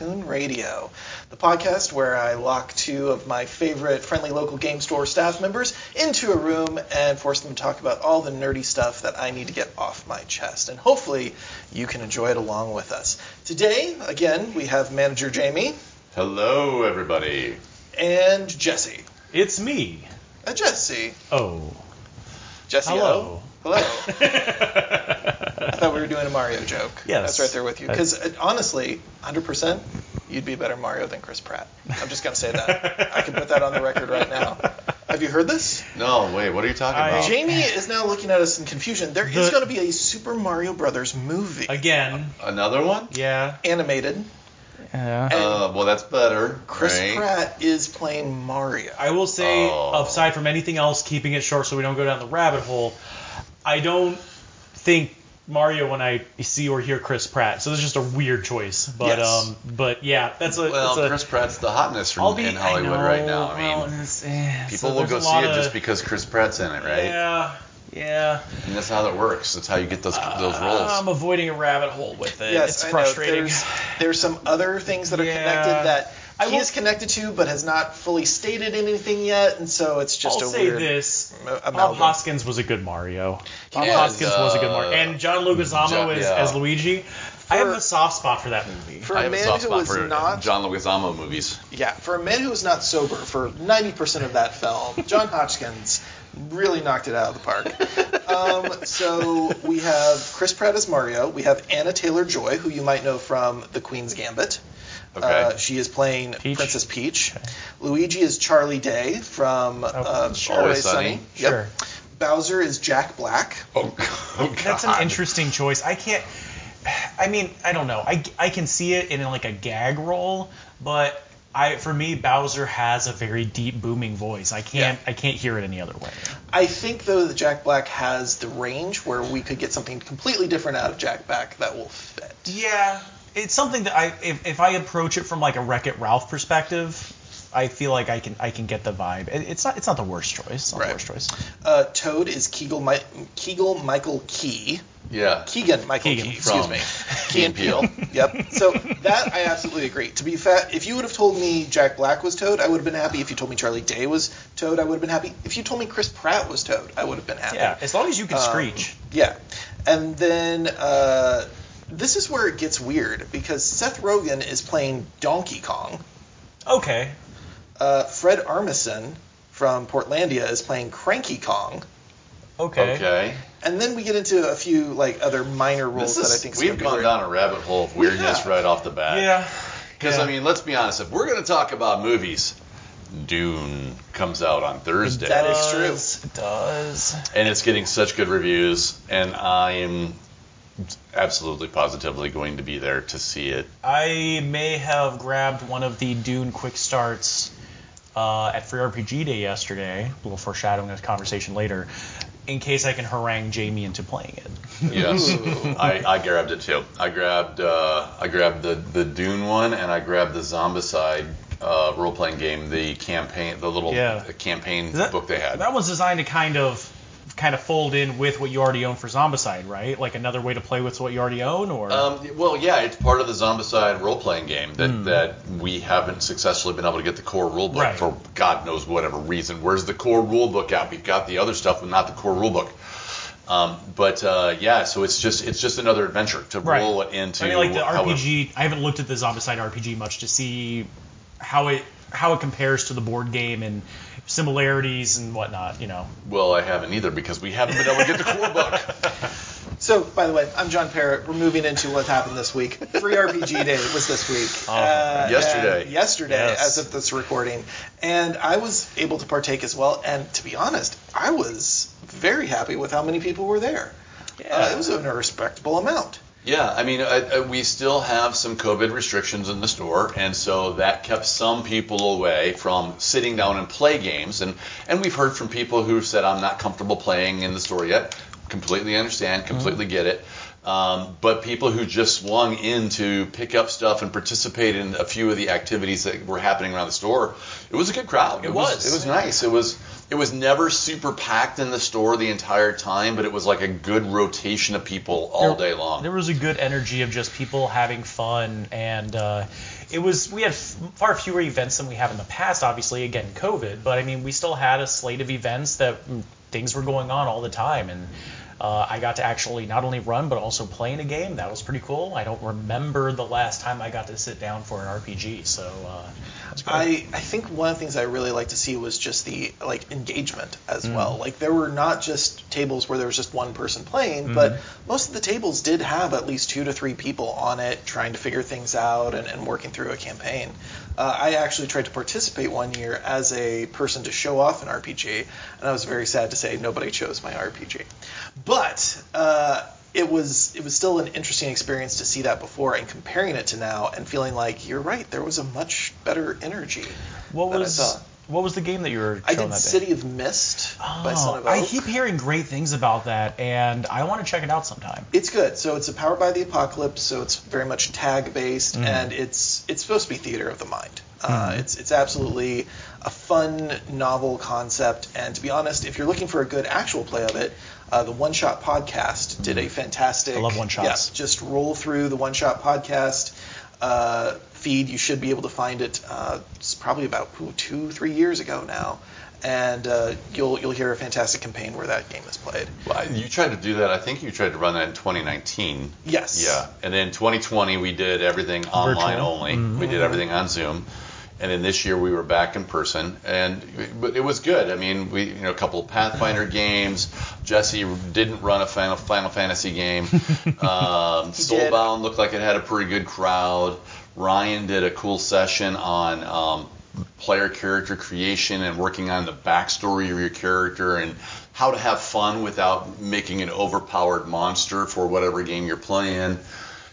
episode Raccoon Radio, the podcast where I lock two of my favorite friendly local game store staff members into a room and force them to talk about all the nerdy stuff that I need to get off my chest. And hopefully you can enjoy it along with us. Today, again, we have manager Jamie Hello, everybody. and Jesse. It's me. Uh, Jesse. Oh. Jesse. Hello. Hello. I thought we were doing a Mario joke. Yes. That's right there with you. Because honestly, 100%, you'd be a better Mario than Chris Pratt. I'm just going to say that. I can put that on the record right now. Have you heard this? No, wait, what are you talking I- about? Jamie is now looking at us in confusion. There is The- going to be a Super Mario Brothers movie, Again. Another one? Yeah. animated. Yeah. And Uh, well, that's better. Chris right? Pratt is playing Mario. I will say, Oh. aside from anything else, keeping it short so we don't go down the rabbit hole, I don't think Mario when I see or hear Chris Pratt. So this is just a weird choice. But Yes. um, but yeah, that's a. Well, that's a Chris Pratt's the hotness from, I'll be, in Hollywood know, right now. I mean, it's- eh, people so will go see lot it of- just because Chris Pratt's in it, right? Yeah. Yeah. And that's how that works. That's how you get those those roles. I'm avoiding a rabbit hole with it. yes, it's I frustrating. know. There's, there's some other things that are Yeah. connected that I he will- is connected to, but has not fully stated anything yet, and so it's just I'll a say weird this: am- Bob. Hoskins was a good Mario. Bob was, Hoskins was a good uh, Mario, and John Leguizamo John- as, yeah. as Luigi. I have a soft spot for that movie. For I a have a man soft who spot was for not John Leguizamo movies. Yeah, for a man who was not sober for 90% of that film, John Hodgkins really knocked it out of the park. um, so we have Chris Pratt as Mario. We have Anna Taylor Joy, who you might know from The Queen's Gambit. Okay. Uh, she is playing Peach? Princess Peach. Luigi is Charlie Day from uh, sure. Always Sunny. Sunny. Yep. Sure. Bowser is Jack Black. Oh, oh That's an interesting choice. I can't. I mean, I don't know. I, I can see it in like a gag role, but I for me Bowser has a very deep booming voice. I can't Yeah. I can't hear it any other way. I think though that Jack Black has the range where we could get something completely different out of Jack Black that will fit. Yeah, it's something that I if, if I approach it from like a Wreck It Ralph perspective, I feel like I can I can get the vibe. It- It's not it's not the worst choice. It's not Right. the worst choice. Uh, Toad is Kegel, Mi- Kegel Michael Key. Yeah. Keegan Michael Keegan. Key, excuse From me. Key and Peele. yep. So that I absolutely agree. To be fair, if you would have told me Jack Black was Toad, I would have been happy. If you told me Charlie Day was Toad, I would have been happy. If you told me Chris Pratt was Toad, I would have been happy. Yeah, as long as you can Um, screech. Yeah. And then uh, this is where it gets weird because Seth Rogen is playing Donkey Kong. Okay. Uh, Fred Armisen from Portlandia is playing Cranky Kong. Okay. Okay. And then we get into a few like other minor rules This that I think is we've gone weird. down a rabbit hole of weirdness have. right off the bat. Yeah. Because Yeah. I mean, let's be honest. If we're going to talk about movies, Dune comes out on Thursday, That is true. It does. and it's getting such good reviews, and I am absolutely positively going to be there to see it. I may have grabbed one of the Dune quick starts uh, at Free RPG Day yesterday. A little foreshadowing of conversation later. In case I can harangue Jamie into playing it. Yes, I, I grabbed it too. I grabbed uh, I grabbed the the Dune one, and I grabbed the Zombicide uh, role playing game, the campaign, the little Yeah. campaign That- book they had. That was designed to kind of kind of fold in with what you already own for Zombicide, right? Like another way to play with what you already own, or Um, well, yeah, it's part of the Zombicide role-playing game that, that we haven't successfully been able to get the core rulebook. Right. for God knows whatever reason. Where's the core rulebook at? We've got the other stuff, but not the core rulebook. Um, but uh, yeah, so it's just it's just another adventure to Right. roll it into. I mean, like the RPG. I haven't looked at the Zombicide RPG much to see how it how it compares to the board game and similarities and whatnot. You know. well, I haven't either because we haven't been able to get the core book. So, by the way, I'm John Parrott. We're moving into what happened this week. Free RPG Day was this week. Uh, Yesterday. Yesterday, Yes. as of this recording. And I was able to partake as well. And to be honest, I was very happy with how many people were there. Uh, it was a respectable amount. Yeah, I mean, uh, uh, we still have some COVID restrictions in the store, and so that kept some people away from sitting down and play games. And and we've heard from people who said, "I'm not comfortable playing in the store yet." Completely understand, completely get it. Um, but people who just swung in to pick up stuff and participate in a few of the activities that were happening around the store, it was a good crowd. It was. It was nice. It was. It was never super packed in the store the entire time, but it was like a good rotation of people all day long. There was a good energy of just people having fun, and uh, it was we had f- far fewer events than we have in the past. Obviously, again, COVID, but I mean, we still had a slate of events that mm, things were going on all the time, and uh, I got to actually not only run but also play in a game. That was pretty cool. I don't remember the last time I got to sit down for an RPG, so uh, that's great. I, I think one of the things I really like to see was just the like engagement as Mm. well. Like there were not just tables where there was just one person playing, Mm-hmm. but most of the tables did have at least two to three people on it trying to figure things out and, and working through a campaign. Uh, I actually tried to participate one year as a person to show off an RPG, and I was very sad to say nobody chose my RPG. But uh, it was it was still an interesting experience to see that before and comparing it to now and feeling like you're right there was a much better energy what was what was the game that you were I did that day? City of Mist by Son of Oh, I keep hearing great things about that, and I want to check it out sometime. It's good. So it's a Powered by the Apocalypse, so it's very much tag based, Mm-hmm. and it's it's supposed to be theater of the mind. Uh, It's it's absolutely a fun novel concept, and to be honest, if you're looking for a good actual play of it, uh, the One Shot Podcast did a fantastic. Mm-hmm. I love one shots. Yes, just roll through the One Shot Podcast uh, feed. You should be able to find it. Uh, it's probably about ooh, two three years ago now. And uh, you'll you'll hear a fantastic campaign where that game is played. Well, You tried to do that. I think you tried to run that in 2019. Yes. Yeah. And then 2020 we did everything online Virtual. only. We did everything on Zoom. And then this year we were back in person, and but it was good. I mean, we you know a couple of Pathfinder games. Jesse didn't run a Final Final Fantasy game. Um, did. Soulbound looked like it had a pretty good crowd. Ryan did a cool session on um, player character creation and working on the backstory of your character and how to have fun without making an overpowered monster for whatever game you're playing.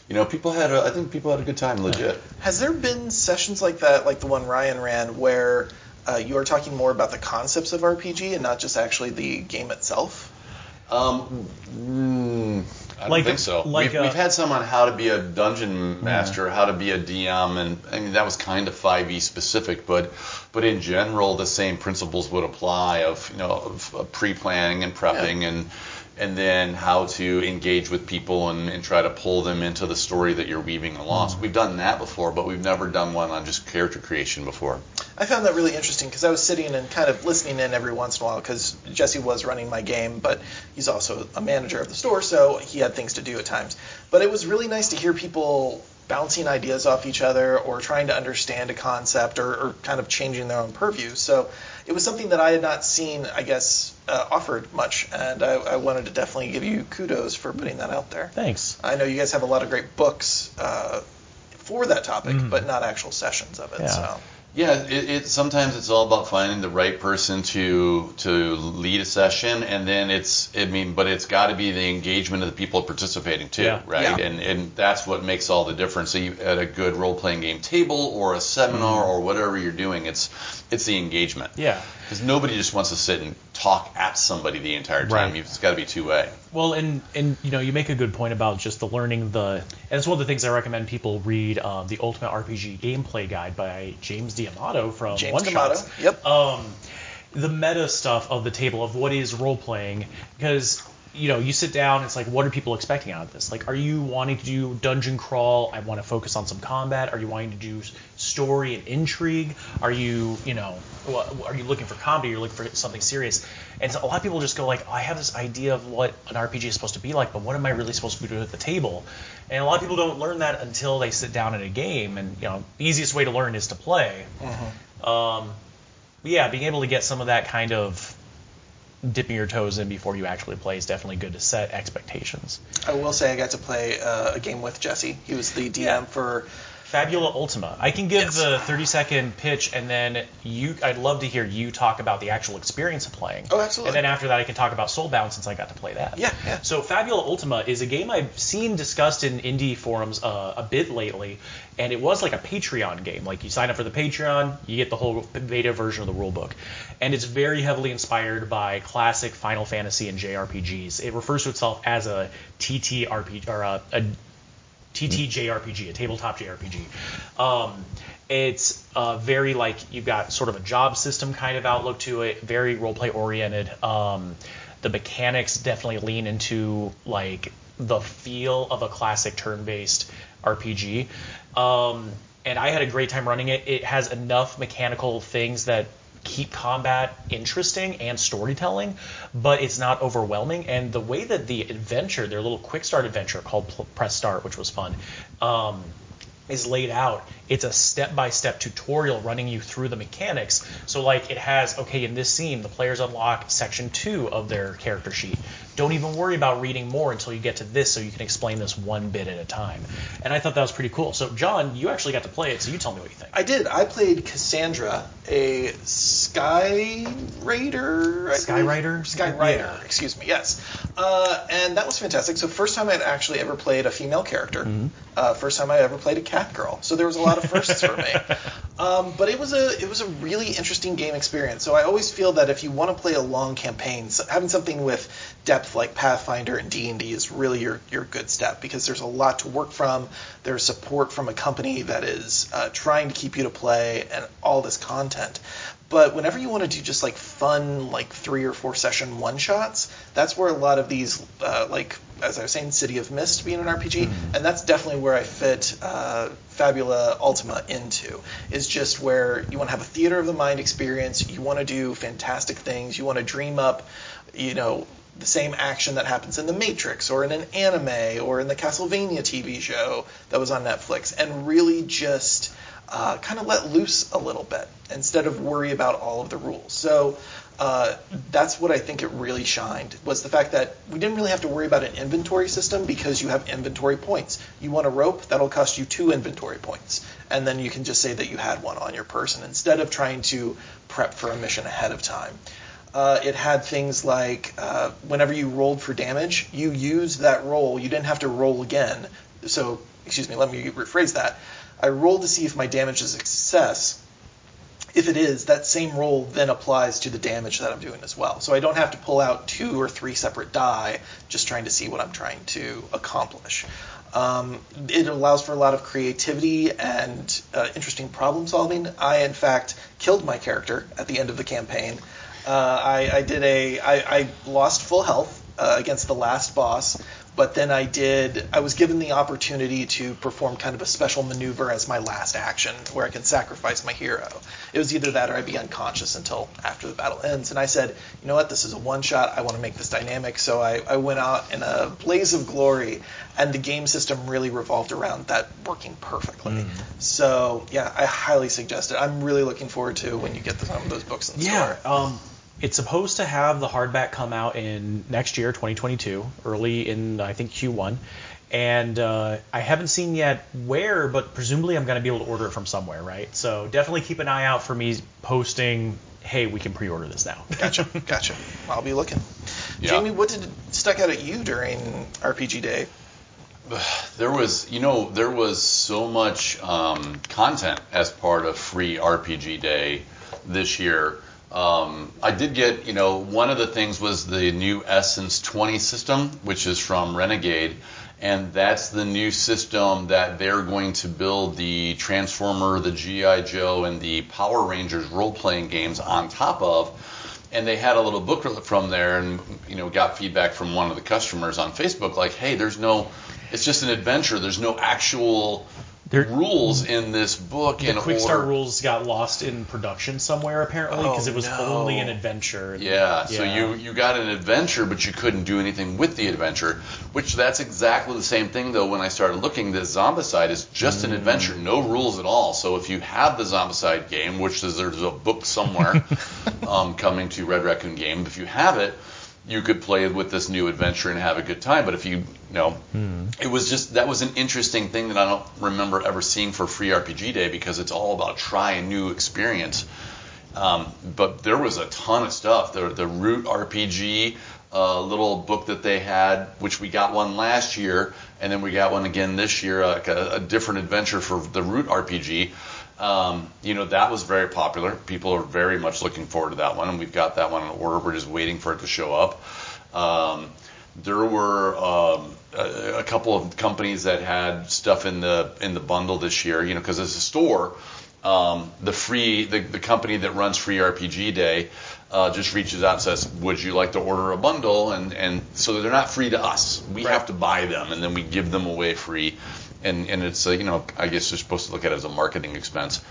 You know, people had a, I think people had a good time, legit. Has there been sessions like that, like the one Ryan ran, where uh, you are talking more about the concepts of RPG and not just actually the game itself? Um, mm, I don't Like think a- so. like we've, a- we've had some on how to be a dungeon master, how to be a DM, and I mean that was kind of 5e specific, but but in general the same principles would apply of you know of, of pre-planning and prepping and and then how to engage with people and, and try to pull them into the story that you're weaving along. So we've done that before, but we've never done one on just character creation before. I found that really interesting because I was sitting and kind of listening in every once in a while because Jesse was running my game, but he's also a manager of the store, so he had things to do at times. But it was really nice to hear people bouncing ideas off each other or trying to understand a concept or, or kind of changing their own purview. So it was something that I had not seen, I guess, uh, offered much, and I, I wanted to definitely give you kudos for putting that out there. Thanks. I know you guys have a lot of great books uh, for that topic, but not actual sessions of it. Yeah. So. Yeah, it, it sometimes it's all about finding the right person to to lead a session, and then it's I mean, but it's got to be the engagement of the people participating too, Yeah. right? Yeah. And and that's what makes all the difference. So you, at a good role playing game table or a seminar or whatever you're doing, it's it's the engagement. Yeah. Because nobody just wants to sit and talk at somebody the entire time. Right. It's got to be two way. Well, and and you know, you make a good point about just the learning the, and it's one of the things I recommend people read uh, the Ultimate RPG Gameplay Guide by James D'Amato from James One D'Amato, Shots. yep. Um, the meta stuff of the table of what is role playing because you know you sit down it's like what are people expecting out of this? Like are you wanting to do dungeon crawl? I want to focus on some combat. Are you wanting to do story and intrigue? Are you you know are you looking for comedy? You're looking for something serious? And so a lot of people just go like i have this idea of what an rpg is supposed to be like but what am i really supposed to be doing at the table? And a lot of people don't learn that until they sit down in a game and you know the easiest way to learn is to play. Um, yeah, being able to get some of that kind of dipping your toes in before you actually play is definitely good to set expectations. I will say I got to play uh, a game with Jesse. He was the DM Yeah. for Fabula Ultima. I can give Yes. the 30 second pitch, and then you. I'd love to hear you talk about the actual experience of playing. Oh, absolutely. And then after that, I can talk about Soulbound since I got to play that. Yeah, yeah. So Fabula Ultima is a game I've seen discussed in indie forums uh, a bit lately, and it was like a Patreon game. Like you sign up for the Patreon, you get the whole beta version of the rulebook, and it's very heavily inspired by classic Final Fantasy and JRPGs. It refers to itself as a TTRPG or a, a TTJRPG, a tabletop JRPG. Um, it's uh, very like you've got sort of a job system kind of outlook to it, very roleplay oriented. Um, the mechanics definitely lean into like the feel of a classic turn-based RPG. Um, and I had a great time running it. It has enough mechanical things that keep combat interesting and storytelling, but it's not overwhelming. And the way that the adventure, their little quick start adventure called Press Start, which was fun, um, is laid out. It's a step by step tutorial running you through the mechanics. So, like, it has, okay, in this scene, the players unlock section two of their character sheet. Don't even worry about reading more until you get to this so you can explain this one bit at a time. And I thought that was pretty cool. So, John, you actually got to play it, so you tell me what you think. I did. I played Cassandra, a Sky Raider. Sky? Rider? Sky Rider. Yeah. Excuse me. Yes. Uh, and that was fantastic. So first time I'd actually ever played a female character. Mm-hmm. Uh, first time I ever played a cat girl. So there was a lot of firsts for me. Um, but it was a it was a really interesting game experience. So I always feel that if you want to play a long campaign, having something with depth like Pathfinder and D and D is really your your good step because there's a lot to work from. There's support from a company that is uh, trying to keep you to play and all this content. But whenever you want to do just like fun, like three or four session one shots, that's where a lot of these, uh, like as I was saying, City of Mist being an RPG, and that's definitely where I fit uh, Fabula Ultima into. Is just where you want to have a theater of the mind experience. You want to do fantastic things. You want to dream up, you know, the same action that happens in The Matrix or in an anime or in the Castlevania TV show that was on Netflix, and really just uh, kind of let loose a little bit instead of worry about all of the rules. So uh, that's what I think it really shined was the fact that we didn't really have to worry about an inventory system because you have inventory points. You want a rope, that'll cost you two inventory points, and then you can just say that you had one on your person instead of trying to prep for a mission ahead of time. Uh, it had things like uh, whenever you rolled for damage, you used that roll. You didn't have to roll again. So, excuse me, let me rephrase that. I rolled to see if my damage is a success. If it is, that same roll then applies to the damage that I'm doing as well. So I don't have to pull out two or three separate die just trying to see what I'm trying to accomplish. Um, it allows for a lot of creativity and uh, interesting problem solving. I, in fact, killed my character at the end of the campaign. Uh, I, I did a I, I lost full health uh, against the last boss, but then I did I was given the opportunity to perform kind of a special maneuver as my last action where I can sacrifice my hero. It was either that or I'd be unconscious until after the battle ends. And I said, you know what, this is a one shot. I want to make this dynamic. So I, I went out in a blaze of glory, and the game system really revolved around that working perfectly. So yeah, I highly suggest it. I'm really looking forward to when you get the, some of those books in the Yeah, store. um, it's supposed to have the hardback come out in next year, 2022, early in I think Q1, and uh, I haven't seen yet where, but presumably I'm going to be able to order it from somewhere, right? So definitely keep an eye out for me posting. Hey, we can pre-order this now. Gotcha, gotcha. I'll be looking. Yeah. Jamie, what did stuck out at you during RPG Day? There was, you know, there was so much um, content as part of Free RPG Day this year. Um, I did get, you know, one of the things was the new Essence 20 system, which is from Renegade, and that's the new system that they're going to build the Transformer, the GI Joe, and the Power Rangers role-playing games on top of. And they had a little booklet from there and you know got feedback from one of the customers on facebook like hey there's no it's just an adventure. There's no actual Rules in this book The in quick start rules got lost in production somewhere apparently because Oh, it was no. only an adventure. yeah, so you you got an adventure but you couldn't do anything with the adventure which that's exactly the same thing though when i started looking this zombicide is just an adventure no rules at all so if you have the zombicide game which is there's a book somewhere um, coming to red raccoon game if you have it you could play with this new adventure and have a good time. But if you, you know, it was just that was an interesting thing that I don't remember ever seeing for Free RPG Day because it's all about try a new experience. Um, but there was a ton of stuff. The the Root RPG uh, little book that they had, which we got one last year, and then we got one again this year, like a, a different adventure for the Root RPG. Um, you know that was very popular. People are very much looking forward to that one, and we've got that one in order. We're just waiting for it to show up. Um, there were um, a, a couple of companies that had stuff in the in the bundle this year. You know, because as a store, um, the free the, the company that runs Free RPG Day uh, just reaches out and says, "Would you like to order a bundle?" And and so they're not free to us. We Right. have to buy them, and then we give them away free. And and it's uh, you know I guess you're supposed to look at it as a marketing expense.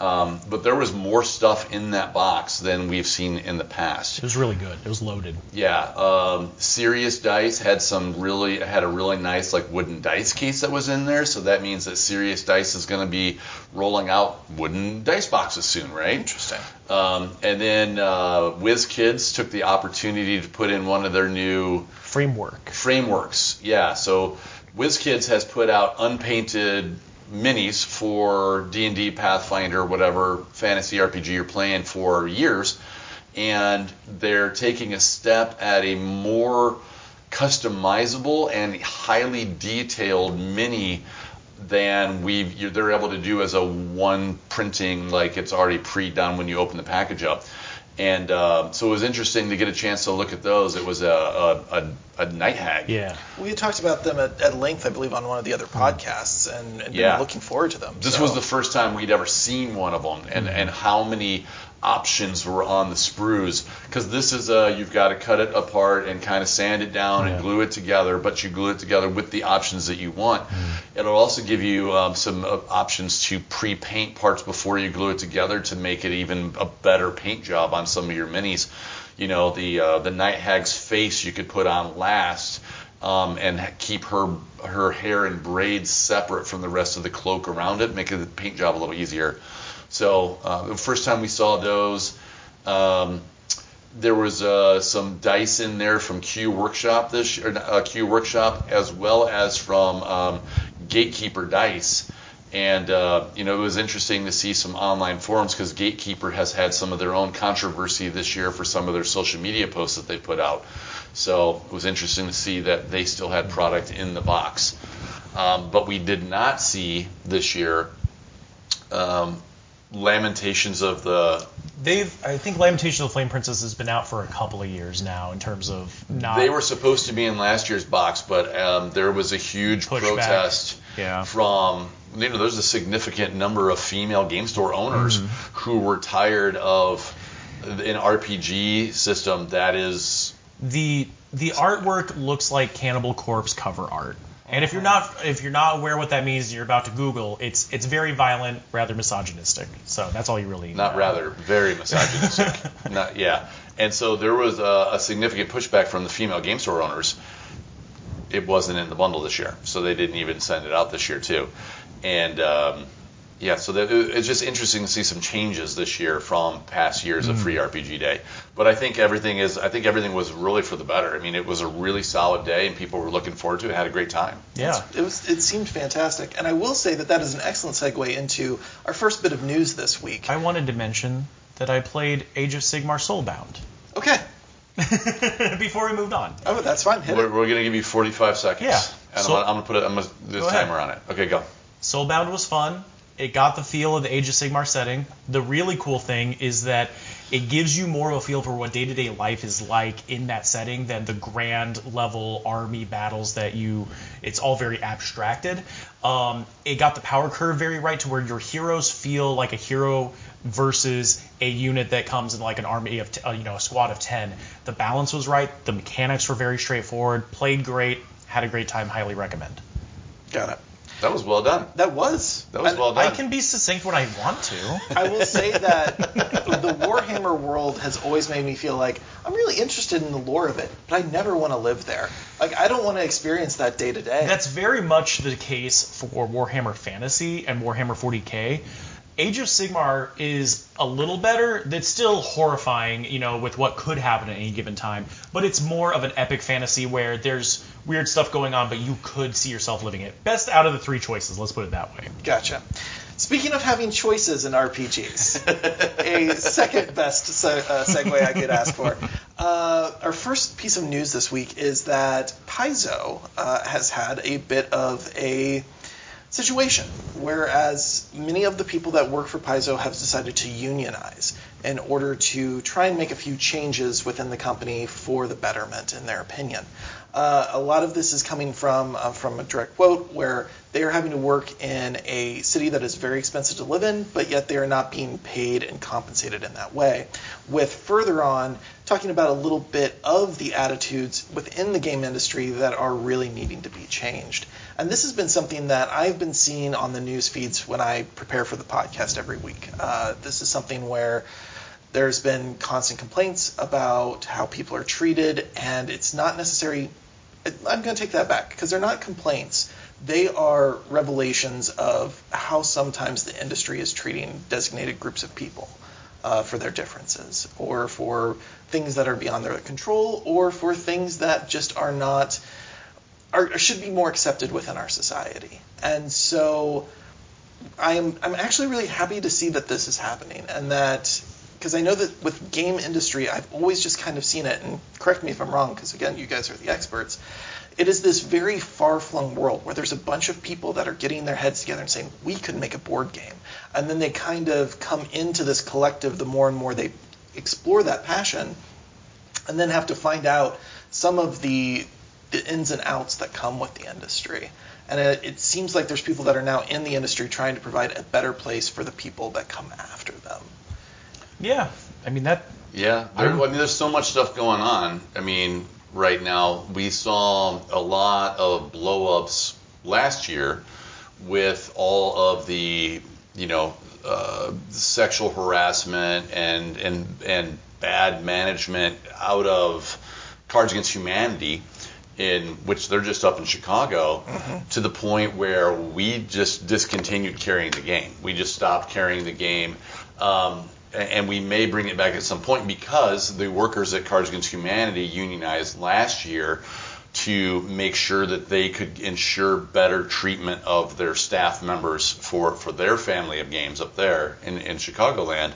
Um, but there was more stuff in that box than we've seen in the past. It was really good. It was loaded. Yeah, um, Sirius Dice had some really had a really nice like wooden dice case that was in there, so that means that Sirius Dice is going to be rolling out wooden dice boxes soon, right? Interesting. Um, and then uh, WizKids took the opportunity to put in one of their new Framework. frameworks. Yeah, so WizKids has put out unpainted minis for D&D, Pathfinder, whatever fantasy RPG you're playing for years, and they're taking a step at a more customizable and highly detailed mini than we they're able to do as a one printing like it's already pre-done when you open the package up. And uh, so it was interesting to get a chance to look at those. It was a, a, a, a night hag. Yeah. We had talked about them at, at length, I believe, on one of the other podcasts, and, and Yeah. been looking forward to them. This so. was the first time we'd ever seen one of them, and, and how many options were on the sprues. Because this is a you've got to cut it apart and kind of sand it down Yeah. and glue it together, but you glue it together with the options that you want. It'll also give you um, some uh, options to pre-paint parts before you glue it together to make it even a better paint job on some of your minis. You know, the uh, the night hag's face you could put on last. Um, and keep her her hair and braids separate from the rest of the cloak around it, making the paint job a little easier. So uh, the first time we saw those, um, there was uh, some dice in there from Q Workshop this year, uh, Q Workshop, as well as from um, Gatekeeper Dice. And uh, you know it was interesting to see some online forums because Gatekeeper has had some of their own controversy this year for some of their social media posts that they put out. So it was interesting to see that they still had product in the box. Um, but we did not see this year um, Lamentations of the They've, I think, Lamentations of the Flame Princess has been out for a couple of years now in terms of not. They were supposed to be in last year's box, but um, there was a huge Pushback. protest Yeah. from you know there's a significant number of female game store owners Mm-hmm. who were tired of an RPG system that is the the artwork looks like Cannibal Corpse cover art. And if you're not if you're not aware what that means, you're about to Google. It's it's very violent, rather misogynistic. So that's all you really. Need. Not rather very misogynistic. not yeah. And so there was a, a significant pushback from the female game store owners. It wasn't in the bundle this year, so they didn't even send it out this year too. And um, yeah, so that, it's just interesting to see some changes this year from past years of mm-hmm. Free RPG Day. But I think everything is. I think everything was really for the better. I mean, it was a really solid day, and people were looking forward to it. Had a great time. Yeah. It was. It seemed fantastic, and I will say that that is an excellent segue into our first bit of news this week. I wanted to mention that I played Age of Sigmar Soulbound Okay. before we moved on. Oh, that's fine. Hit We're, it. we're gonna give you 45 seconds. Yeah. And So- I'm, gonna, I'm gonna put a, I'm gonna do a Go ahead. timer on it. Okay, go. Soulbound was fun. It got the feel of the Age of Sigmar setting. The really cool thing is that it gives you more of a feel for what day-to-day life is like in that setting than the grand level army battles that you. It's all very abstracted. Um, it got the power curve very right to where your heroes feel like a hero versus a unit that comes in like an army of t- uh, you know a squad of 10 the balance was right the mechanics were very straightforward played great had a great time highly recommend Got it. That was well done. That was. That was And well done. I can be succinct when I want to. I will say that the Warhammer world has always made me feel like I'm really interested in the lore of it, but I never want to live there. Like I don't want to experience that day to day. That's very much the case for Warhammer Fantasy and Warhammer 40k. Age of Sigmar is a little better. That's still horrifying, you know, with what could happen at any given time. But it's more of an epic fantasy where there's weird stuff going on, but you could see yourself living it. Best out of the three choices. Let's put it that way. Gotcha. Speaking of having choices in RPGs, a second best se- uh, segue I could ask for. Uh, our first piece of news this week is that Paizo uh, has had a bit of a situation, whereas many of the people that work for Paizo have decided to unionize in order to try and make a few changes within the company for the betterment, in their opinion. Uh, a lot of this is coming from uh, from a direct quote where they are having to work in a city that is very expensive to live in, but yet they are not being paid and compensated in that way. With further on talking about a little bit of the attitudes within the game industry that are really needing to be changed. And this has been something that I've been seeing on the news feeds when I prepare for the podcast every week. Uh, this is something where there's been constant complaints about how people are treated, and it's not necessarily. I'm going to take that back because they're not complaints. They are revelations of how sometimes the industry is treating designated groups of people uh, for their differences, or for things that are beyond their control, or for things that just are not are, should be more accepted within our society. And so I am I'm actually really happy to see that this is happening and that because I know that with game industry I've always just kind of seen it and correct me if I'm wrong because again you guys are the experts. It is this very far-flung world where there's a bunch of people that are getting their heads together and saying we could make a board game. And then they kind of come into this collective the more and more they explore that passion and then have to find out some of the the ins and outs that come with the industry. And it, it, seems like there's people that are now in the industry trying to provide a better place for the people that come after them. Yeah, I mean that. Yeah, there, I mean, there's so much stuff going on. I mean, right now we saw a lot of blowups last year with all of the, you know, uh, sexual harassment and and and bad management out of Cards Against Humanity in which they're just up in Chicago mm-hmm. to the point where we just discontinued carrying the game. We just stopped carrying the game. Um, and we may bring it back at some point because the workers at Cards Against Humanity unionized last year to make sure that they could ensure better treatment of their staff members for, for their family of games up there in, in Chicagoland.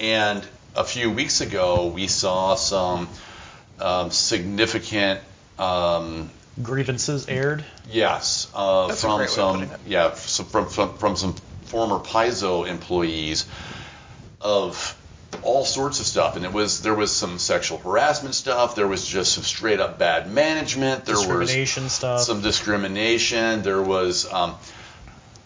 And a few weeks ago, we saw some um, significant um, grievances aired. Yes, uh, from some yeah so from, from from some former Paizo employees of all sorts of stuff, and it was there was some sexual harassment stuff. There was just some straight up bad management. There discrimination was stuff. Some discrimination. There was. Um,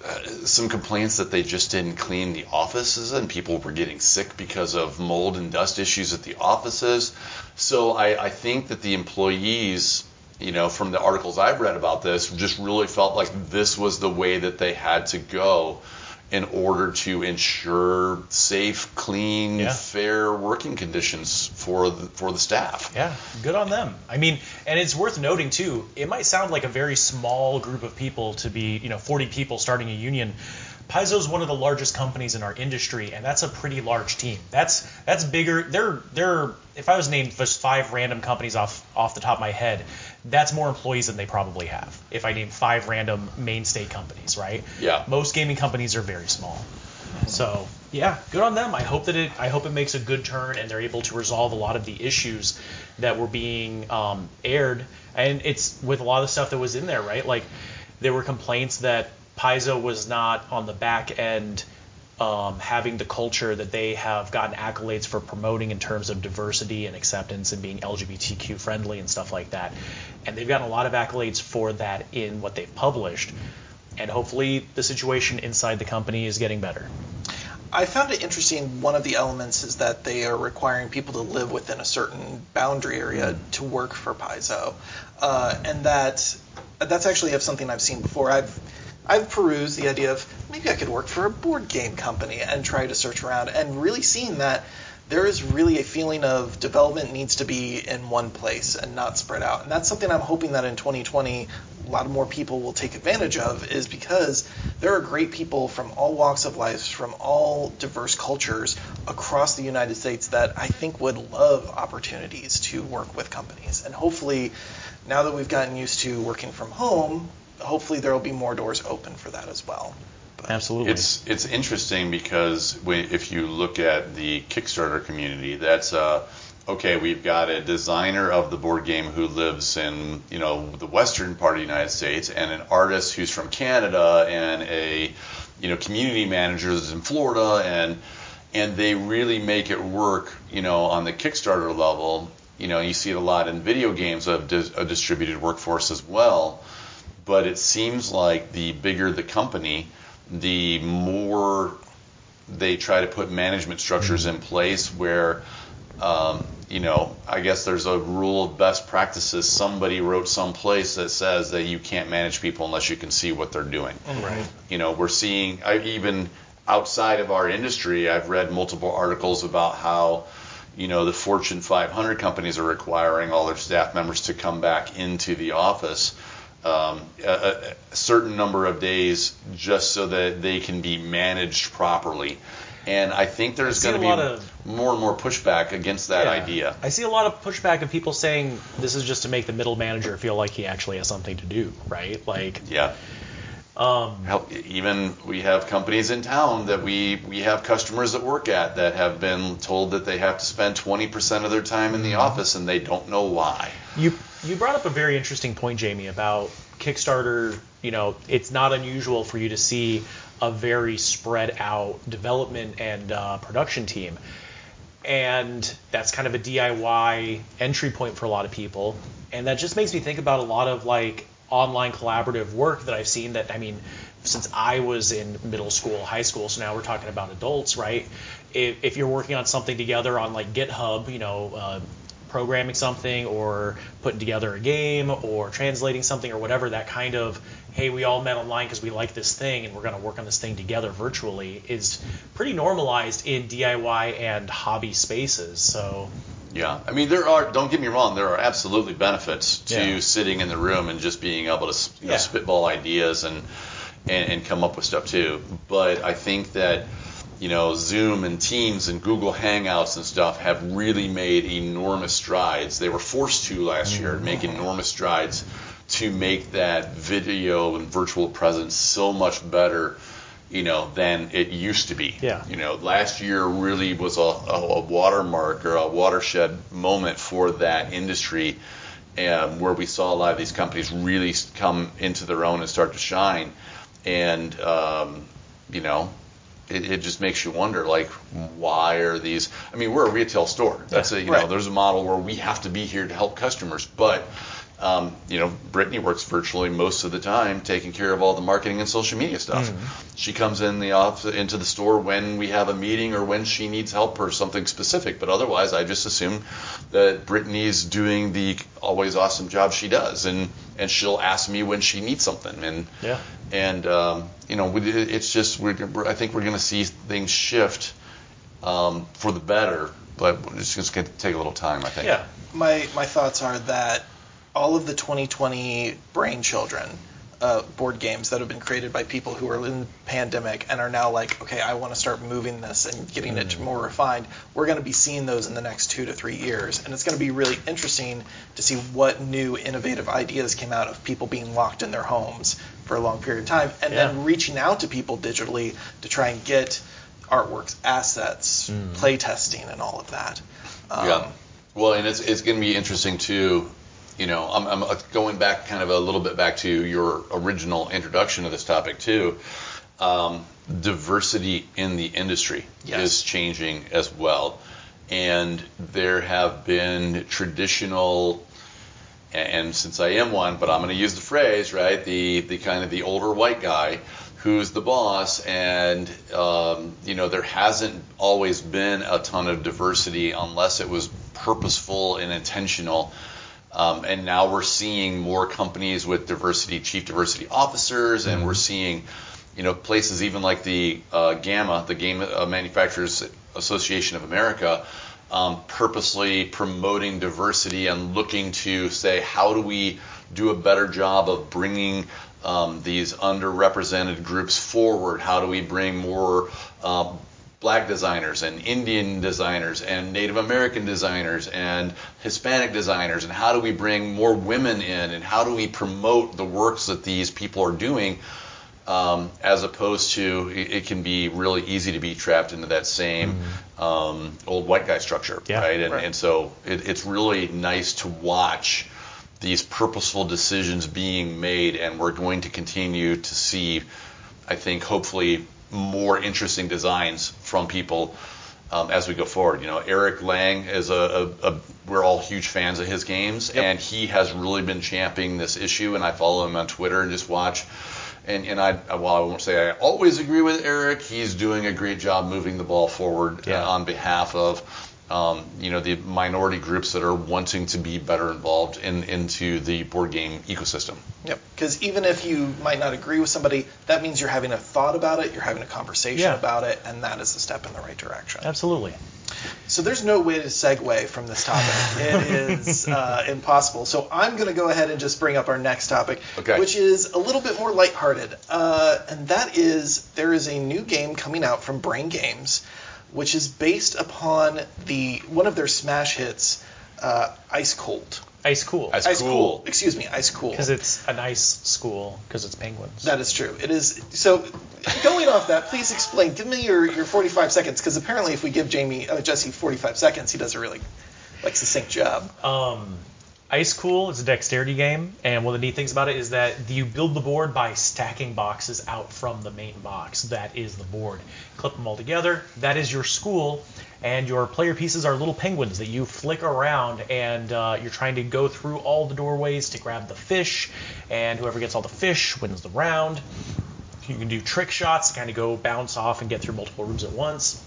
uh, some complaints that they just didn't clean the offices and people were getting sick because of mold and dust issues at the offices. So I, I think that the employees, you know, from the articles I've read about this, just really felt like this was the way that they had to go in order to ensure safe, clean, yeah. fair working conditions for the, for the staff. Yeah, good on them. I mean, and it's worth noting too. It might sound like a very small group of people to be, you know, 40 people starting a union. Paizo is one of the largest companies in our industry, and that's a pretty large team. That's that's bigger. They're they're if I was named just five random companies off off the top of my head, that's more employees than they probably have. If I name five random mainstay companies, right? Yeah. Most gaming companies are very small. So yeah, good on them. I hope that it I hope it makes a good turn and they're able to resolve a lot of the issues that were being um, aired. And it's with a lot of the stuff that was in there, right? Like there were complaints that Paizo was not on the back end um, having the culture that they have gotten accolades for promoting in terms of diversity and acceptance and being LGBTQ friendly and stuff like that. And they've gotten a lot of accolades for that in what they've published. And hopefully the situation inside the company is getting better. I found it interesting. One of the elements is that they are requiring people to live within a certain boundary area to work for Paizo, uh, and that that's actually something I've seen before. I've I've perused the idea of maybe I could work for a board game company and try to search around and really seeing that there is really a feeling of development needs to be in one place and not spread out. And that's something I'm hoping that in 2020 a lot more people will take advantage of is because there are great people from all walks of life, from all diverse cultures across the United States that I think would love opportunities to work with companies. And hopefully, now that we've gotten used to working from home, hopefully there will be more doors open for that as well. Absolutely. It's it's interesting because if you look at the Kickstarter community, that's uh, okay. We've got a designer of the board game who lives in you know the western part of the United States, and an artist who's from Canada, and a you know community manager who's in Florida, and and they really make it work. You know on the Kickstarter level, you know you see it a lot in video games of a distributed workforce as well. But it seems like the bigger the company, the more they try to put management structures in place where um, you know, I guess there's a rule of best practices. Somebody wrote someplace that says that you can't manage people unless you can see what they're doing. Right. You know, we're seeing I, even outside of our industry. I've read multiple articles about how you know the Fortune 500 companies are requiring all their staff members to come back into the office um, a, a, certain number of days just so that they can be managed properly. And I think there's going to be of, more and more pushback against that yeah, idea. I see a lot of pushback of people saying this is just to make the middle manager feel like he actually has something to do, right? Like, yeah. Um, Hell, even we have companies in town that we we have customers that work at that have been told that they have to spend 20% of their time in the mm-hmm. office and they don't know why. You you brought up a very interesting point, Jamie, about Kickstarter. You know, it's not unusual for you to see a very spread out development and uh, production team. And that's kind of a DIY entry point for a lot of people. And that just makes me think about a lot of like online collaborative work that I've seen that, I mean, since I was in middle school, high school, so now we're talking about adults, right? If, if you're working on something together on like GitHub, you know, uh, programming something or putting together a game or translating something or whatever, that kind of, hey, we all met online because we like this thing and we're going to work on this thing together virtually is pretty normalized in DIY and hobby spaces. So. Yeah, I mean there are. Don't get me wrong. There are absolutely benefits to yeah. sitting in the room and just being able to you know, yeah. spitball ideas and, and and come up with stuff too. But I think that you know, Zoom and Teams and Google Hangouts and stuff have really made enormous strides. They were forced to last year to make mm-hmm. enormous strides to make that video and virtual presence so much better, you know, than it used to be. Yeah. You know, last year really was a, a, a watermark or a watershed moment for that industry. Um, where we saw a lot of these companies really come into their own and start to shine. And, um, you know, it, it, just makes you wonder, like, why are these? I mean, we're a retail store. That's a you right. know, there's a model where we have to be here to help customers, but um, you know, Brittany works virtually most of the time, taking care of all the marketing and social media stuff. Mm-hmm. She comes in the office into the store when we have a meeting or when she needs help or something specific. But otherwise, I just assume that Brittany's doing the always awesome job she does, and and she'll ask me when she needs something. And yeah, and um, you know, it's just we're, I think we're going to see things shift um, for the better, but it's just going to take a little time. I think. Yeah. My my thoughts are that all of the 2020 brain children uh, board games that have been created by people who are in the pandemic and are now like, okay, I want to start moving this and getting mm. it more refined. We're going to be seeing those in the next two to three years, and it's going to be really interesting to see what new innovative ideas came out of people being locked in their homes for a long period of time, and yeah. then reaching out to people digitally to try and get artworks, assets, mm. play testing, and all of that. Um, yeah. Well, and it's it's going to be interesting too you know, I'm, I'm, uh, going back kind of a little bit back to your original introduction of this topic too. Um, diversity in the industry yes. is changing as well, and there have been traditional. And since I am one, but I'm going to use the phrase, right? The the kind of the older white guy who's the boss, and um, you know there hasn't always been a ton of diversity unless it was purposeful and intentional and now we're seeing more companies with diversity, chief diversity officers, and mm-hmm. we're seeing you know, places even like the uh, GAMA, the Game uh, Manufacturers Association of America, um, purposely promoting diversity and looking to say, how do we do a better job of bringing um, these underrepresented groups forward? How do we bring more um, black designers and Indian designers and Native American designers and Hispanic designers? And how do we bring more women in? And how do we promote the works that these people are doing? Um, as opposed to it, it, can be really easy to be trapped into that same mm-hmm. um, old white guy structure, yeah, right? And, right? and so it, it's really nice to watch these purposeful decisions being made, and we're going to continue to see, I think, hopefully more interesting designs from people um, as we go forward. You know, Eric Lang is a, a, a, we're all huge fans of his games, yep. and he has really been championing this issue. And I follow him on Twitter and just watch and and I while I won't say I always agree with Eric, he's doing a great job moving the ball forward yeah. uh, on behalf of um, you know the minority groups that are wanting to be better involved in into the board game ecosystem. Yep. Because even if you might not agree with somebody, that means you're having a thought about it, you're having a conversation yeah. about it, and that is a step in the right direction. Absolutely. So there's no way to segue from this topic. it is uh, impossible. So I'm going to go ahead and just bring up our next topic, okay. which is a little bit more lighthearted, uh, and that is there is a new game coming out from Brain Games, which is based upon the one of their smash hits, uh, Ice Cold. Ice Cool. Ice, Ice cool. cool. Excuse me, Ice Cool. Because it's a nice school, because it's penguins. That is true. It is. So, going off that, please explain. Give me your, your 45 seconds, because apparently, if we give Jamie uh, Jesse 45 seconds, he does a really like succinct job. Um, Ice Cool is a dexterity game, and one of the neat things about it is that you build the board by stacking boxes out from the main box. That is the board. Clip them all together. That is your school, and your player pieces are little penguins that you flick around, and uh, you're trying to go through all the doorways to grab the fish, and whoever gets all the fish wins the round. You can do trick shots kind of go bounce off and get through multiple rooms at once.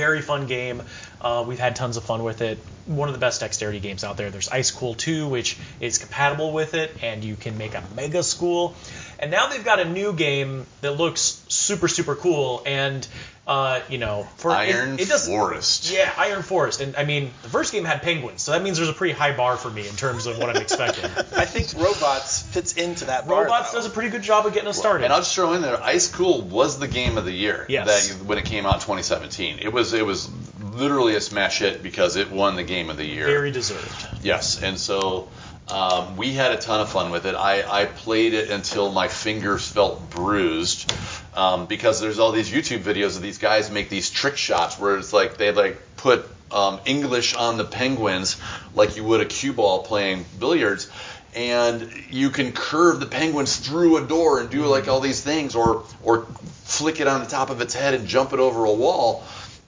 Very fun game. Uh, we've had tons of fun with it. One of the best dexterity games out there. There's Ice Cool 2, which is compatible with it, and you can make a mega school. And now they've got a new game that looks super, super cool. And uh, you know, for Iron it, it does, Forest. Yeah, Iron Forest. And I mean, the first game had penguins, so that means there's a pretty high bar for me in terms of what I'm expecting. I think Robots fits into that bar. Robots though. does a pretty good job of getting us started. And I'll just throw in there, Ice Cool was the game of the year. Yes. That when it came out in 2017, it was it was literally a smash hit because it won the game of the year. Very deserved. Yes, and so um, we had a ton of fun with it. I, I played it until my fingers felt bruised um, because there's all these YouTube videos of these guys make these trick shots where it's like they like put um, English on the penguins like you would a cue ball playing billiards. And you can curve the penguins through a door and do like all these things, or or flick it on the top of its head and jump it over a wall.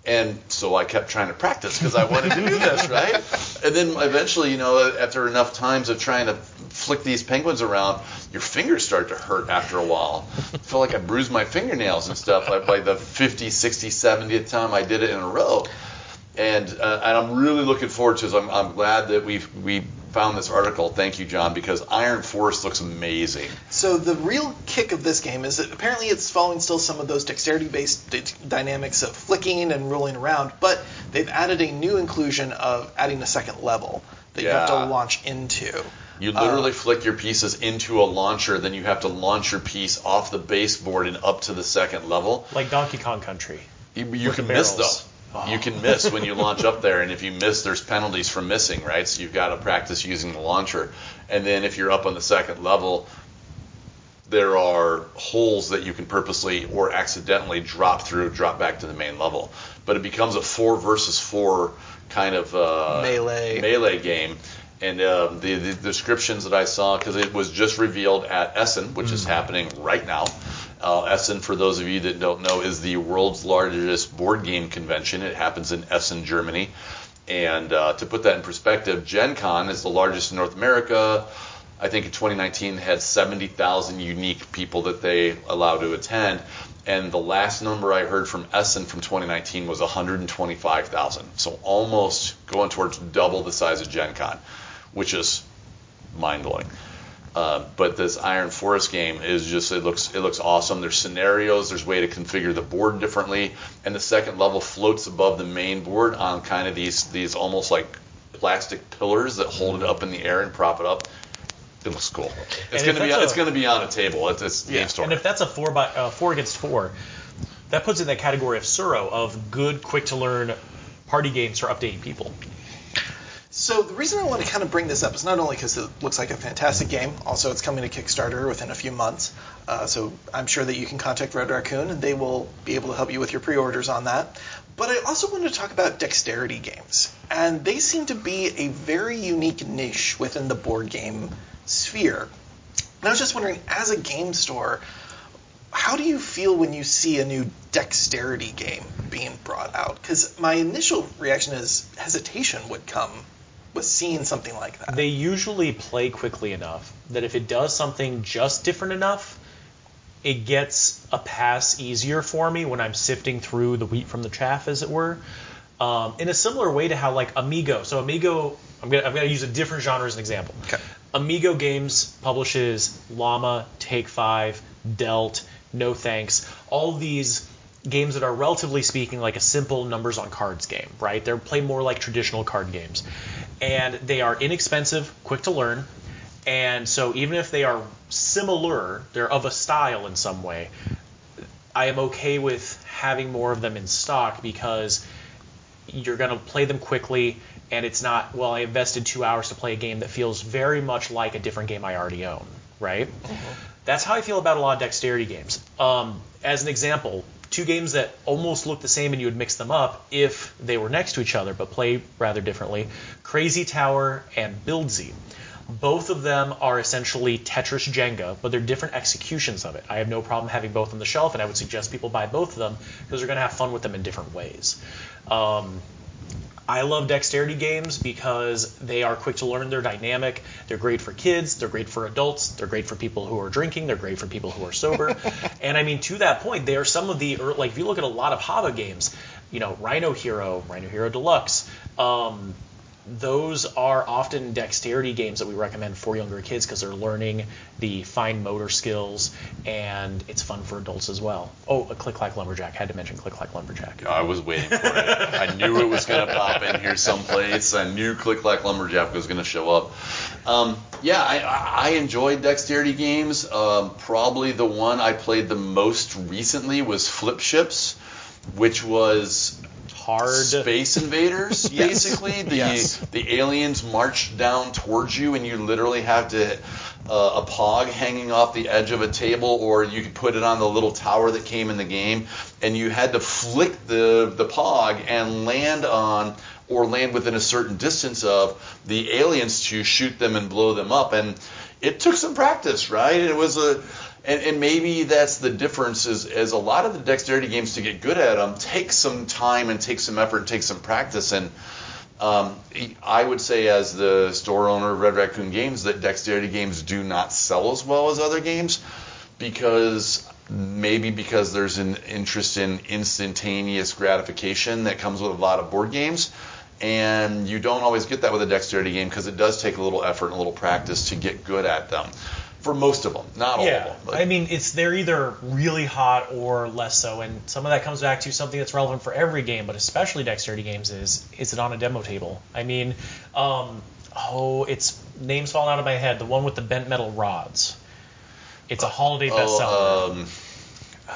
And so I kept trying to practice because I wanted to do this, right? And then eventually, you know, after enough times of trying to flick these penguins around, your fingers start to hurt after a while. I feel like I bruised my fingernails and stuff like by the 50, 60, 70th time I did it in a row. And uh, and I'm really looking forward to this. I'm, I'm glad that we've we found this article. Thank you, John, because Iron Forest looks amazing. So the real kick of this game is that apparently it's following still some of those dexterity-based d- dynamics of flicking and rolling around, but they've added a new inclusion of adding a second level that you have to launch into. You literally um, flick your pieces into a launcher, then you have to launch your piece off the baseboard and up to the second level. Like Donkey Kong Country. You, you can the miss barrels. Though. You can miss when you launch up there, and if you miss, there's penalties for missing, right? So you've got to practice using the launcher. And then if you're up on the second level, there are holes that you can purposely or accidentally drop through, drop back to the main level. But it becomes a four versus four kind of uh, Melee. melee game. And um, the, the descriptions that I saw, because it was just revealed at Essen, which is happening right now. Uh, Essen, for those of you that don't know, is the world's largest board game convention. It happens in Essen, Germany. And uh, to put that in perspective, Gen Con is the largest in North America. I think in 2019 had 70,000 unique people that they allow to attend. And the last number I heard from Essen from 2019 was 125,000. So almost going towards double the size of Gen Con, which is mind blowing. Uh, but this Iron Forest game is just it looks it looks awesome. There's scenarios, there's way to configure the board differently, and the second level floats above the main board on kind of these these almost like plastic pillars that hold it up in the air and prop it up. It looks cool. It's And gonna be that's it's gonna be on a table. It's, it's Yeah, game store. And if that's a four by uh, four against four, that puts it in that category of Tsuro of good, quick to learn party games for updating people. So the reason I want to kind of bring this up is not only because it looks like a fantastic game, also it's coming to Kickstarter within a few months. Uh, so I'm sure that you can contact Red Raccoon and they will be able to help you with your pre-orders on that. But I also wanted to talk about dexterity games, and they seem to be a very unique niche within the board game sphere. And I was just wondering, as a game store, how do you feel when you see a new dexterity game being brought out? Because my initial reaction is hesitation would come with seeing something like that. They usually play quickly enough that if it does something just different enough, it gets a pass easier for me when I'm sifting through the wheat from the chaff, as it were. Um, in a similar way to how like Amigo. So Amigo, I'm gonna I'm gonna use a different genre as an example. Okay. Amigo Games publishes Llama, Take Five, Delt, No Thanks, all these games that are relatively speaking like a simple numbers on cards game, right? They're play more like traditional card games. And they are inexpensive, quick to learn, and so even if they are similar, they're of a style in some way, I am okay with having more of them in stock because you're going to play them quickly and it's not well i invested two hours to play a game that feels very much like a different game i already own right that's how i feel about a lot of dexterity games um, as an example two games that almost look the same and you would mix them up if they were next to each other but play rather differently crazy tower and Builzi both of them are essentially Tetris Jenga, but they're different executions of it. I have no problem having both on the shelf, and I would suggest people buy both of them because they're going to have fun with them in different ways. Um, I love dexterity games because they are quick to learn, they're dynamic, they're great for kids, they're great for adults, they're great for people who are drinking, they're great for people who are sober. and I mean, to that point, they are some of the, like, if you look at a lot of HABA games, you know, Rhino Hero, Rhino Hero Deluxe, um, those are often dexterity games that we recommend for younger kids because they're learning the fine motor skills and it's fun for adults as well. Oh, a Click Clack Lumberjack. Had to mention Click Clack Lumberjack. I was waiting for it. I knew it was going to pop in here someplace. I knew Click Clack Lumberjack was going to show up. Um, yeah, I, I I enjoyed dexterity games. Um, probably the one I played the most recently was Flip Ships, which was Hard. Space Invaders, Yes. basically. The Yes. the aliens march down towards you, and you literally have to uh, a pog hanging off the edge of a table, or you could put it on the little tower that came in the game, and you had to flick the the pog and land on or land within a certain distance of the aliens to shoot them and blow them up, and it took some practice, right? It was a and, and maybe that's the difference is, is a lot of the dexterity games to get good at them take some time and take some effort and take some practice and um, I would say as the store owner of Red Raccoon Games that dexterity games do not sell as well as other games because maybe because there's an interest in instantaneous gratification that comes with a lot of board games and you don't always get that with a dexterity game because it does take a little effort and a little practice to get good at them for most of them not all of them I mean, it's they're either really hot or less so, and some of that comes back to something that's relevant for every game, but especially dexterity games is is it on a demo table? I mean, um, oh, it's names falling out of my head. The one with the bent metal rods. It's a holiday bestseller. oh, um,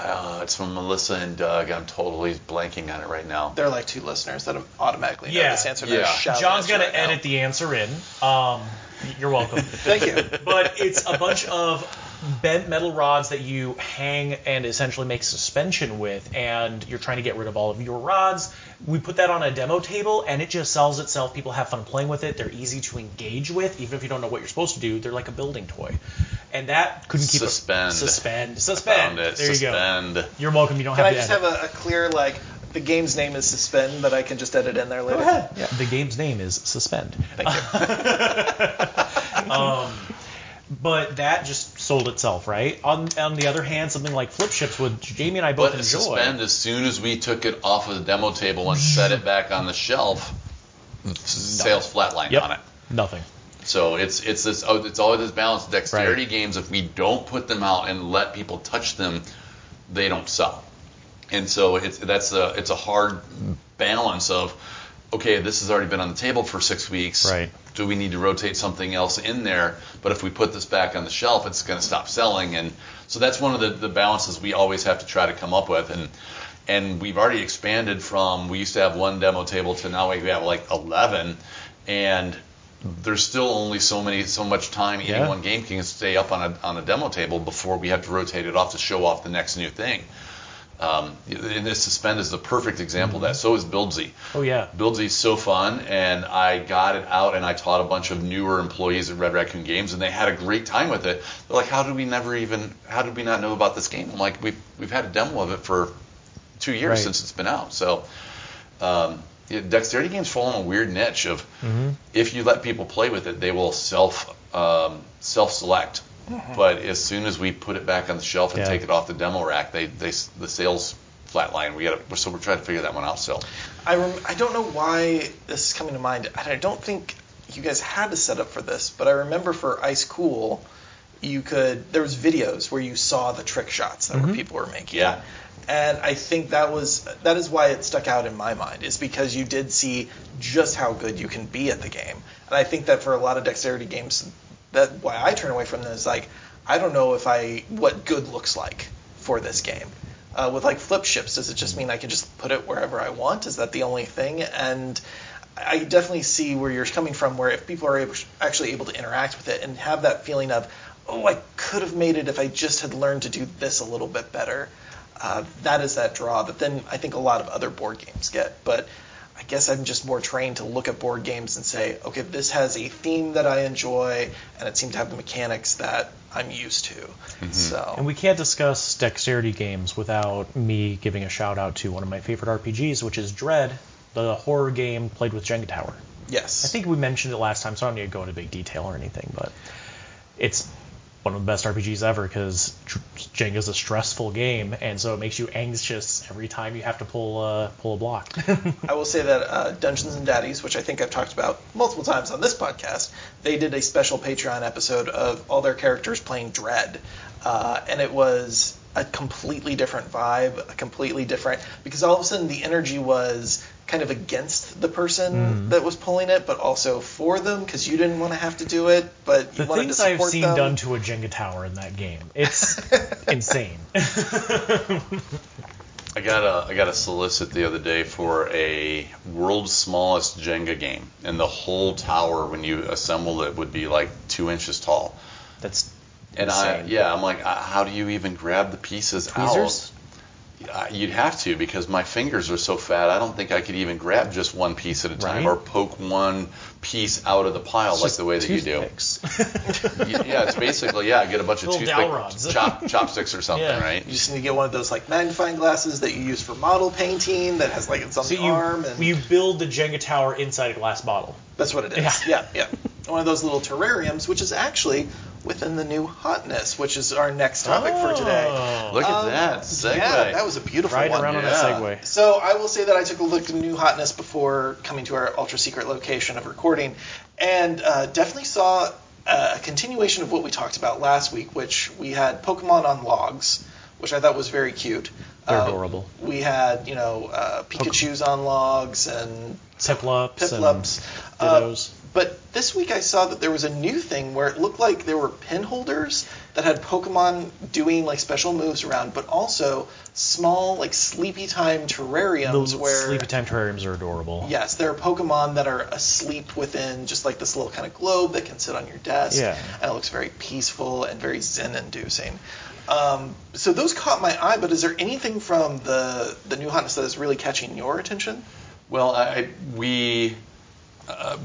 uh, it's from Melissa and Doug. I'm totally blanking on it right now. They're like two listeners that automatically know Yeah. this answer. Yeah. Yeah. Shout John's gonna gonna edit the answer in. Um, you're welcome. Thank you. but it's a bunch of bent metal rods that you hang and essentially make suspension with, and you're trying to get rid of all of your rods. We put that on a demo table, and it just sells itself. People have fun playing with it. They're easy to engage with, even if you don't know what you're supposed to do. They're like a building toy, and that couldn't keep Suspend. A, suspend. Suspend. it. There you go. Suspend. You're welcome. You don't have to. Can I just to have a, a clear like the game's name is Suspend, but I can just edit in there later? Go ahead. Yeah, the game's name is Suspend. Thank you. um, but that just sold itself, right? On on the other hand, something like Flip Ships, would Jamie and I both But enjoy. suspend as soon as we took it off of the demo table and set it back on the shelf, sales flatlined Yep. on it. Nothing. So it's it's this oh, it's always this balance. Of dexterity games, if we don't put them out and let people touch them, they don't sell. And so it's that's a it's a hard balance of okay, this has already been on the table for six weeks. Right. Do we need to rotate something else in there? But if we put this back on the shelf, it's going to stop selling. And so that's one of the, the balances we always have to try to come up with. And and we've already expanded from we used to have one demo table to now we have like 11. And there's still only so many so much time any Yeah. one game can stay up on a on a demo table before we have to rotate it off to show off the next new thing. Um, and this suspend is the perfect example of that. So is Builzi. Oh yeah. Builzi's so fun, and I got it out and I taught a bunch of newer employees at Red Raccoon Games, and they had a great time with it. They're like, "How did we never even? How did we not know about this game?" I'm like, "We've we've had a demo of it for two years Right. since it's been out." So, um, yeah, dexterity games fall in a weird niche of Mm-hmm. if you let people play with it, they will self um, self select. Mm-hmm. But as soon as we put it back on the shelf and Yeah. take it off the demo rack, they, they the sales flatline. We got to so we're trying to figure that one out still. I rem- I don't know why this is coming to mind, I don't think you guys had a setup for this, but I remember for Ice Cool, you could there was videos where you saw the trick shots that were people were making. Yeah. And I think that was that is why it stuck out in my mind is because you did see just how good you can be at the game. And I think that for a lot of dexterity games, that why I turn away from them is like I don't know if I what good looks like for this game. Uh, with like flip ships, does it just mean I can just put it wherever I want? Is that the only thing? And I definitely see where you're coming from. Where if people are able, actually able to interact with it and have that feeling of, oh, I could have made it if I just had learned to do this a little bit better. Uh, that is that draw that then I think a lot of other board games get. But I guess I'm just more trained to look at board games and say, okay, this has a theme that I enjoy, and it seems to have the mechanics that I'm used to. Mm-hmm. So And we can't discuss dexterity games without me giving a shout out to one of my favorite RPGs, which is Dread, the horror game played with Jenga Tower. yes, I think we mentioned it last time, so I don't need to go into big detail or anything, but it's one of the best RPGs ever because Jenga's a stressful game, and so it makes you anxious every time you have to pull uh, pull a block. I will say that uh, Dungeons and Daddies, which I think I've talked about multiple times on this podcast, they did a special Patreon episode of all their characters playing Dread, uh, and it was a completely different vibe, a completely different because all of a sudden the energy was kind of against the person that was pulling it, but also for them because you didn't want to have to do it, but you the wanted things to I've support seen them. done to a Jenga tower in that game, it's insane. I got a I got a solicit the other day for a world's smallest Jenga game, and the whole tower when you assemble it would be like two inches tall. That's And I Insane. yeah, I'm like, uh, how do you even grab the pieces tweezers. out? Uh, You'd have to because my fingers are so fat. I don't think I could even grab just one piece at a time Right. or poke one piece out of the pile It's like the way that you do. yeah, it's basically yeah, get a bunch of toothpick chop, chopsticks or something, Yeah. right? You just need to get one of those like magnifying glasses that you use for model painting that has like it's on so the you arm and you build the Jenga tower inside a glass bottle. That's what it is. Yeah, yeah. One of those little terrariums, which is actually within the new hotness, which is our next topic for today. Oh. Look at Um, that segue. Yeah, that was a beautiful Riding one. around on yeah. that Segway. So I will say that I took a look at new hotness before coming to our ultra secret location of recording, and uh, definitely saw a continuation of what we talked about last week, which we had Pokemon on logs, which I thought was very cute. They're Uh, adorable. We had, you know, uh, Pikachu's on logs and Piplups, Piplups. and Uh, Dittos. But this week I saw that there was a new thing where it looked like there were pin holders that had Pokemon doing like special moves around, but also small like sleepy time terrariums the where Sleepy Time terrariums are adorable. yes, there are Pokemon that are asleep within just like this little kind of globe that can sit on your desk. Yeah. And it looks very peaceful and very zen inducing. Um, so those caught my eye, but is there anything from the the new hotness that is really catching your attention? Well, I, I- we uh,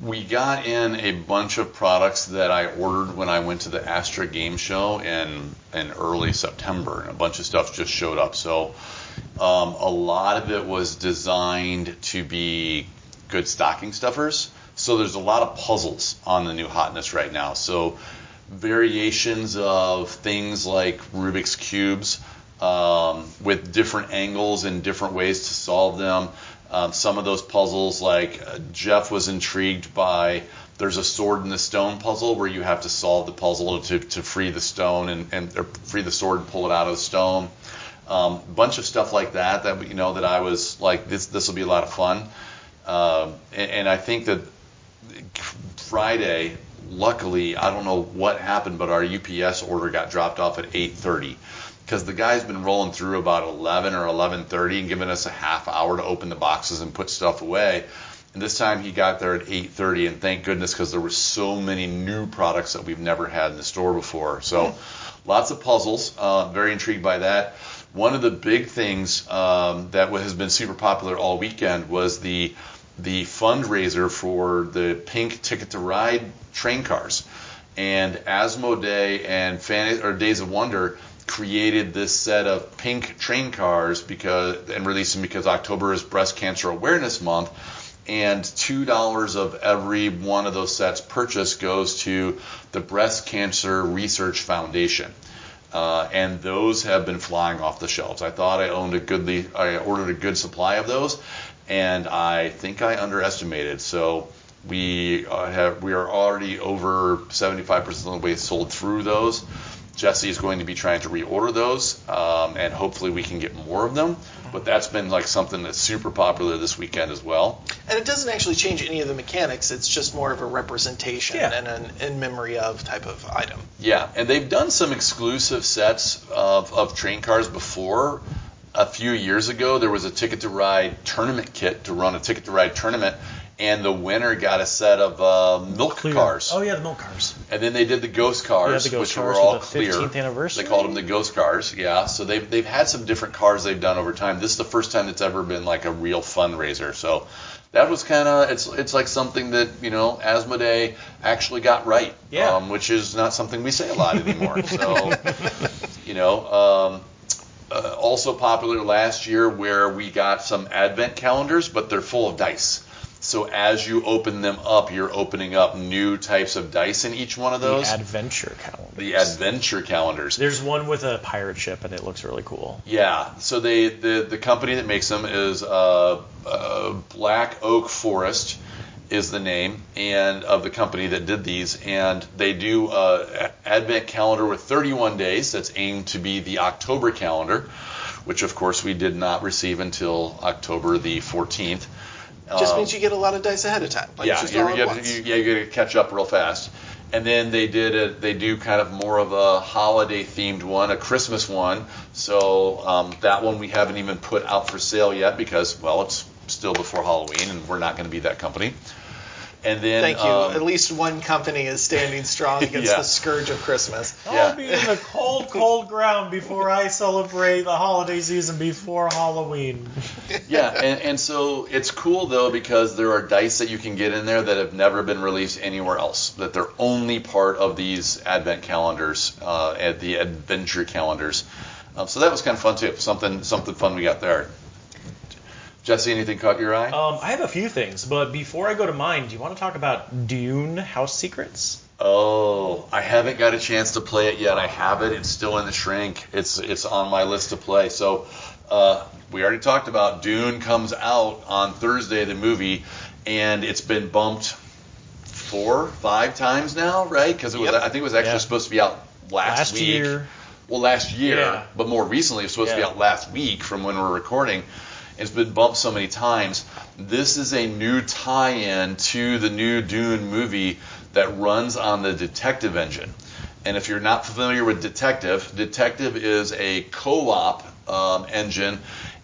we got in a bunch of products that I ordered when I went to the Astra Game Show in in early September, and a bunch of stuff just showed up. So um, a lot of it was designed to be good stocking stuffers. So there's a lot of puzzles on the new hotness right now. So variations of things like Rubik's cubes um, with different angles and different ways to solve them. Um, some of those puzzles, like uh, Jeff was intrigued by, there's a sword in the stone puzzle where you have to solve the puzzle to, to free the stone and, and or free the sword and pull it out of the stone. Um, bunch of stuff like that that you know that I was like this this will be a lot of fun. Um, and, and I think that Friday, luckily, I don't know what happened, but our UPS order got dropped off at 8:30 because the guy's been rolling through about 11 or 11:30 and giving us a half hour to open the boxes and put stuff away. And this time he got there at 8:30, and thank goodness because there were so many new products that we've never had in the store before. So lots of puzzles. Uh, very intrigued by that. One of the big things um, that has been super popular all weekend was the the fundraiser for the Pink Ticket to Ride train cars. And Asmodee and Fan- or Days of Wonder created this set of pink train cars because and released them because October is Breast Cancer Awareness Month. And two dollars of every one of those sets purchased goes to the Breast Cancer Research Foundation. Uh, and those have been flying off the shelves. I thought I owned a goodly, I ordered a good supply of those, and I think I underestimated. So we uh, have we are already over 75% of the way sold through those. Jesse is going to be trying to reorder those, um, and hopefully we can get more of them. But that's been like something that's super popular this weekend as well. And it doesn't actually change any of the mechanics. It's just more of a representation Yeah. and an in memory of type of item. Yeah, and they've done some exclusive sets of, of train cars before. A few years ago, there was a Ticket to Ride tournament kit to run a Ticket to Ride tournament, and the winner got a set of uh, milk Clear. cars. Oh yeah, the milk cars. And then they did the ghost cars, Yeah, the ghost which cars were all the clear. 15th anniversary? They called them the ghost cars. Yeah. So they've they've had some different cars they've done over time. This is the first time it's ever been like a real fundraiser. So that was kind of it's it's like something that you know Asmodee actually got right. Yeah. Um, which is not something we say a lot anymore. so you know. Um, uh, also popular last year where we got some advent calendars, but they're full of dice. So as you open them up, you're opening up new types of dice in each one of those. The adventure calendars. The adventure calendars. There's one with a pirate ship, and it looks really cool. Yeah. So they the the company that makes them is uh, uh, Black Oak Forest is the name and of the company that did these and they do a advent calendar with 31 days that's aimed to be the October calendar which of course we did not receive until October the 14th Just Um, means you get a lot of dice ahead of time. Like yeah, just you're, all at you once. you, yeah, you got to catch up real fast. And then they did a, they do kind of more of a holiday themed one, a Christmas one. So um, that one we haven't even put out for sale yet because well, it's still before Halloween, and we're not going to be that company. And then Thank you. um, At least one company is standing strong against Yeah. the scourge of Christmas. I'll be in the cold, cold ground before I celebrate the holiday season before Halloween. yeah, and, and so it's cool though because there are dice that you can get in there that have never been released anywhere else. That they're only part of these advent calendars, uh, and the adventure calendars. Um, so that was kind of fun too. Something something fun we got there. Jesse, anything caught your eye? Um, I have a few things, but before I go to mine, do you want to talk about Dune House Secrets? Oh, I haven't got a chance to play it yet. I have it. It's still in the shrink. It's it's on my list to play. So uh, we already talked about Dune comes out on Thursday, the movie, and it's been bumped four, five times now, right? Because it was Yep. I think it was actually Yeah. supposed to be out last, Last week. year. Well, last year, Yeah. but more recently, it was supposed to be out last week from when we're recording. It's been bumped so many times. This is a new tie-in to the new Dune movie that runs on the Detective engine. And if you're not familiar with Detective, Detective is a co-op um, engine,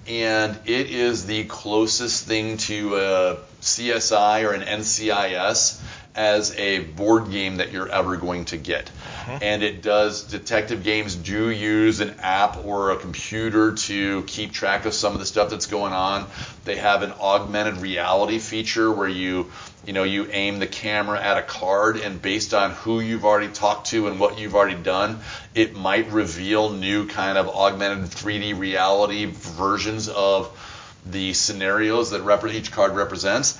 and it is the closest thing to a CSI or an NCIS as a board game that you're ever going to get. Mm-hmm. And it does, detective games do use an app or a computer to keep track of some of the stuff that's going on. They have an augmented reality feature where you, you know, you aim the camera at a card and based on who you've already talked to and what you've already done, it might reveal new kind of augmented 3D reality versions of the scenarios that rep- each card represents.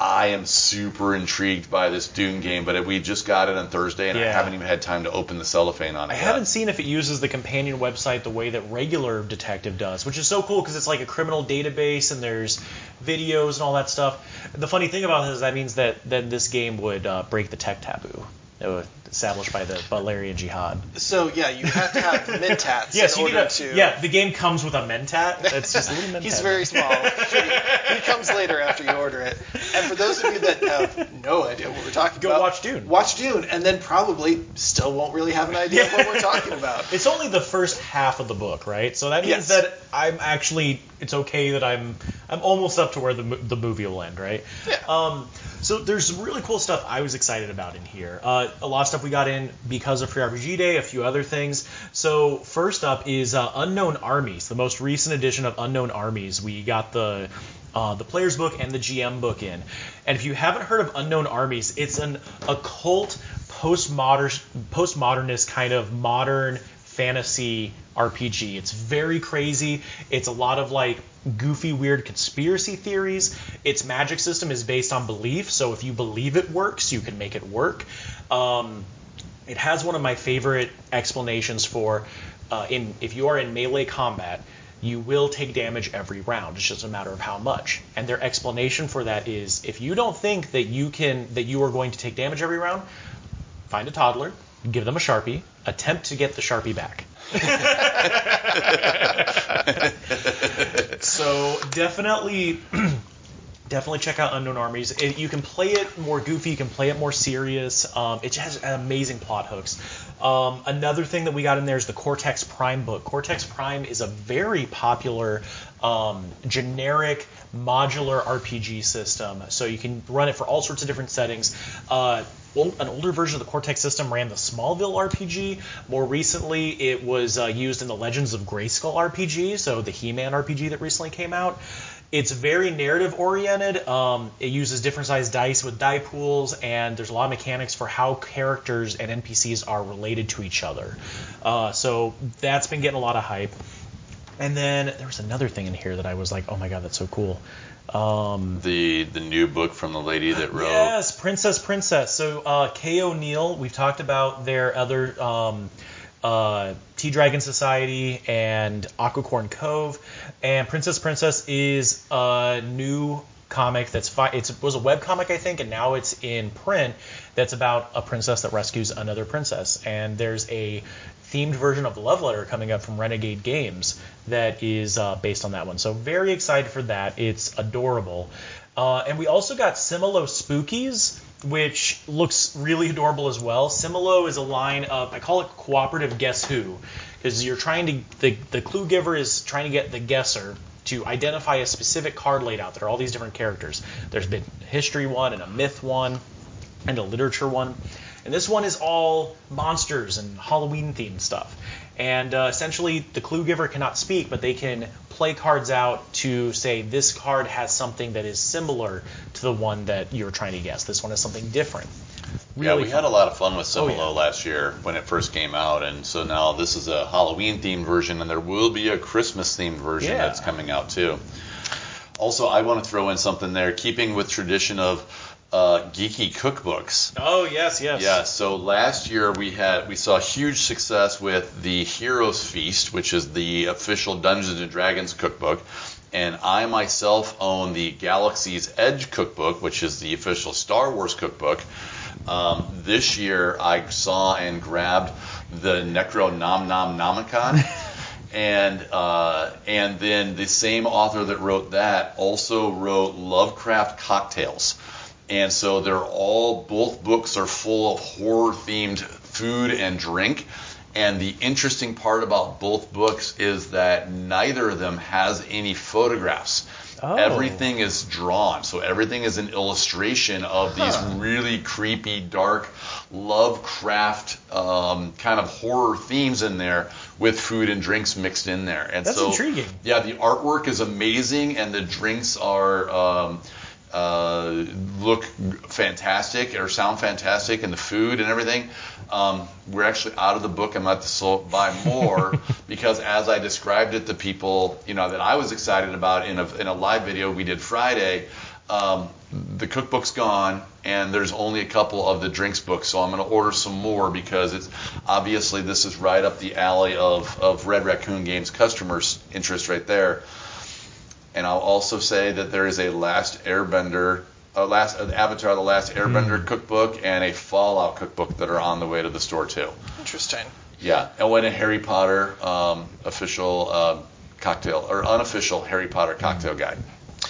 I am super intrigued by this Dune game, but we just got it on Thursday, and I haven't even had time to open the cellophane on it. I yet. haven't seen if it uses the companion website the way that regular Detective does, which is so cool because it's like a criminal database and there's videos and all that stuff. The funny thing about it is that means that then this game would uh, break the tech taboo established by the Butlerian Jihad. So yeah, you have to have mentats Yes, in you need order a to. yeah. The game comes with a mentat. It's just a little mentat. He's very small. he, he comes later after you order it. And for those of you that have no idea what we're talking about. Go about, watch Dune. Watch Dune, and then probably still won't really have an idea of what we're talking about. It's only the first half of the book, right? So that Yes. means that I'm actually it's okay that I'm I'm almost up to where the the movie will end, right? Yeah. Um, so there's some really cool stuff I was excited about in here. Uh, a lot of stuff we got in because of Free RPG Day, a few other things. So first up is uh, Unknown Armies, the most recent edition of Unknown Armies. We got the uh, the player's book and the GM book in. And if you haven't heard of Unknown Armies, it's an occult postmodern postmodernist kind of modern fantasy RPG. It's very crazy. It's a lot of like goofy, weird conspiracy theories. Its magic system is based on belief, so if you believe it works, you can make it work. Um, it has one of my favorite explanations for uh, in if you are in melee combat, you will take damage every round. It's just a matter of how much. And their explanation for that is if you don't think that you can that you are going to take damage every round, find a toddler, give them a sharpie, attempt to get the sharpie back. so definitely definitely check out Unknown Armies. It, you can play it more goofy, you can play it more serious. Um, it has amazing plot hooks. Um, another thing that we got in there is the Cortex Prime book. Cortex Prime is a very popular um, generic modular RPG system, so you can run it for all sorts of different settings. Uh, an older version of the Cortex system ran the Smallville RPG. More recently, it was uh, used in the Legends of Grayskull RPG, so the He-Man RPG that recently came out. It's very narrative oriented. Um, it uses different sized dice with die pools, and there's a lot of mechanics for how characters and NPCs are related to each other. Uh, so that's been getting a lot of hype. And then there was another thing in here that I was like, oh my god, that's so cool. Um, the the new book from the lady that wrote. Yes, Princess Princess. So uh, Kay O'Neill, we've talked about their other um, uh, Tea Dragon Society and Aquacorn Cove, and Princess Princess is a new comic that's fi- it's, it was a web comic I think, and now it's in print. That's about a princess that rescues another princess, and there's a themed version of love letter coming up from Renegade Games that is uh, based on that one. So very excited for that. It's adorable. Uh, and we also got Similo Spookies, which looks really adorable as well. Similo is a line of I call it cooperative guess who, because you're trying to the the clue giver is trying to get the guesser to identify a specific card laid out. There are all these different characters. There's been a history one and a myth one and a literature one. And this one is all monsters and Halloween themed stuff. And uh, essentially, the clue giver cannot speak, but they can play cards out to say this card has something that is similar to the one that you're trying to guess. This one has something different. yeah, we had a lot of fun with Similo Oh, yeah. last year when it first came out, and so now this is a Halloween themed version, and there will be a Christmas themed version Yeah. that's coming out too. Also, I want to throw in something there, keeping with tradition of uh, geeky cookbooks. Oh yes, yes. Yeah, so last year we had we saw huge success with the Heroes Feast, which is the official Dungeons and Dragons cookbook, and I myself own the Galaxy's Edge cookbook, which is the official Star Wars cookbook. Um, this year I saw and grabbed the Necro Nom Nom Nomicon. And uh, and then the same author that wrote that also wrote Lovecraft Cocktails. And so they're all, both books are full of horror themed food and drink. And the interesting part about both books is that neither of them has any photographs. Oh. Everything is drawn. So everything is an illustration of these Huh. really creepy, dark Lovecraft um, kind of horror themes in there with food and drinks mixed in there. And That's so, intriguing. Yeah, the artwork is amazing, and the drinks are um, uh, look fantastic or sound fantastic, and the food and everything. Um, we're actually out of the book. I'm about to buy more because as I described it to people, you know, that I was excited about in a in a live video we did Friday. Um, the cookbook's gone, and there's only a couple of the drinks books, so I'm going to order some more because it's obviously this is right up the alley of, of Red Raccoon Games customers' interest right there. And I'll also say that there is a Last Airbender, a last an Avatar: The Last Airbender cookbook and a Fallout cookbook that are on the way to the store too. Interesting. Yeah, and when a Harry Potter um, official uh, cocktail or unofficial Harry Potter cocktail guide.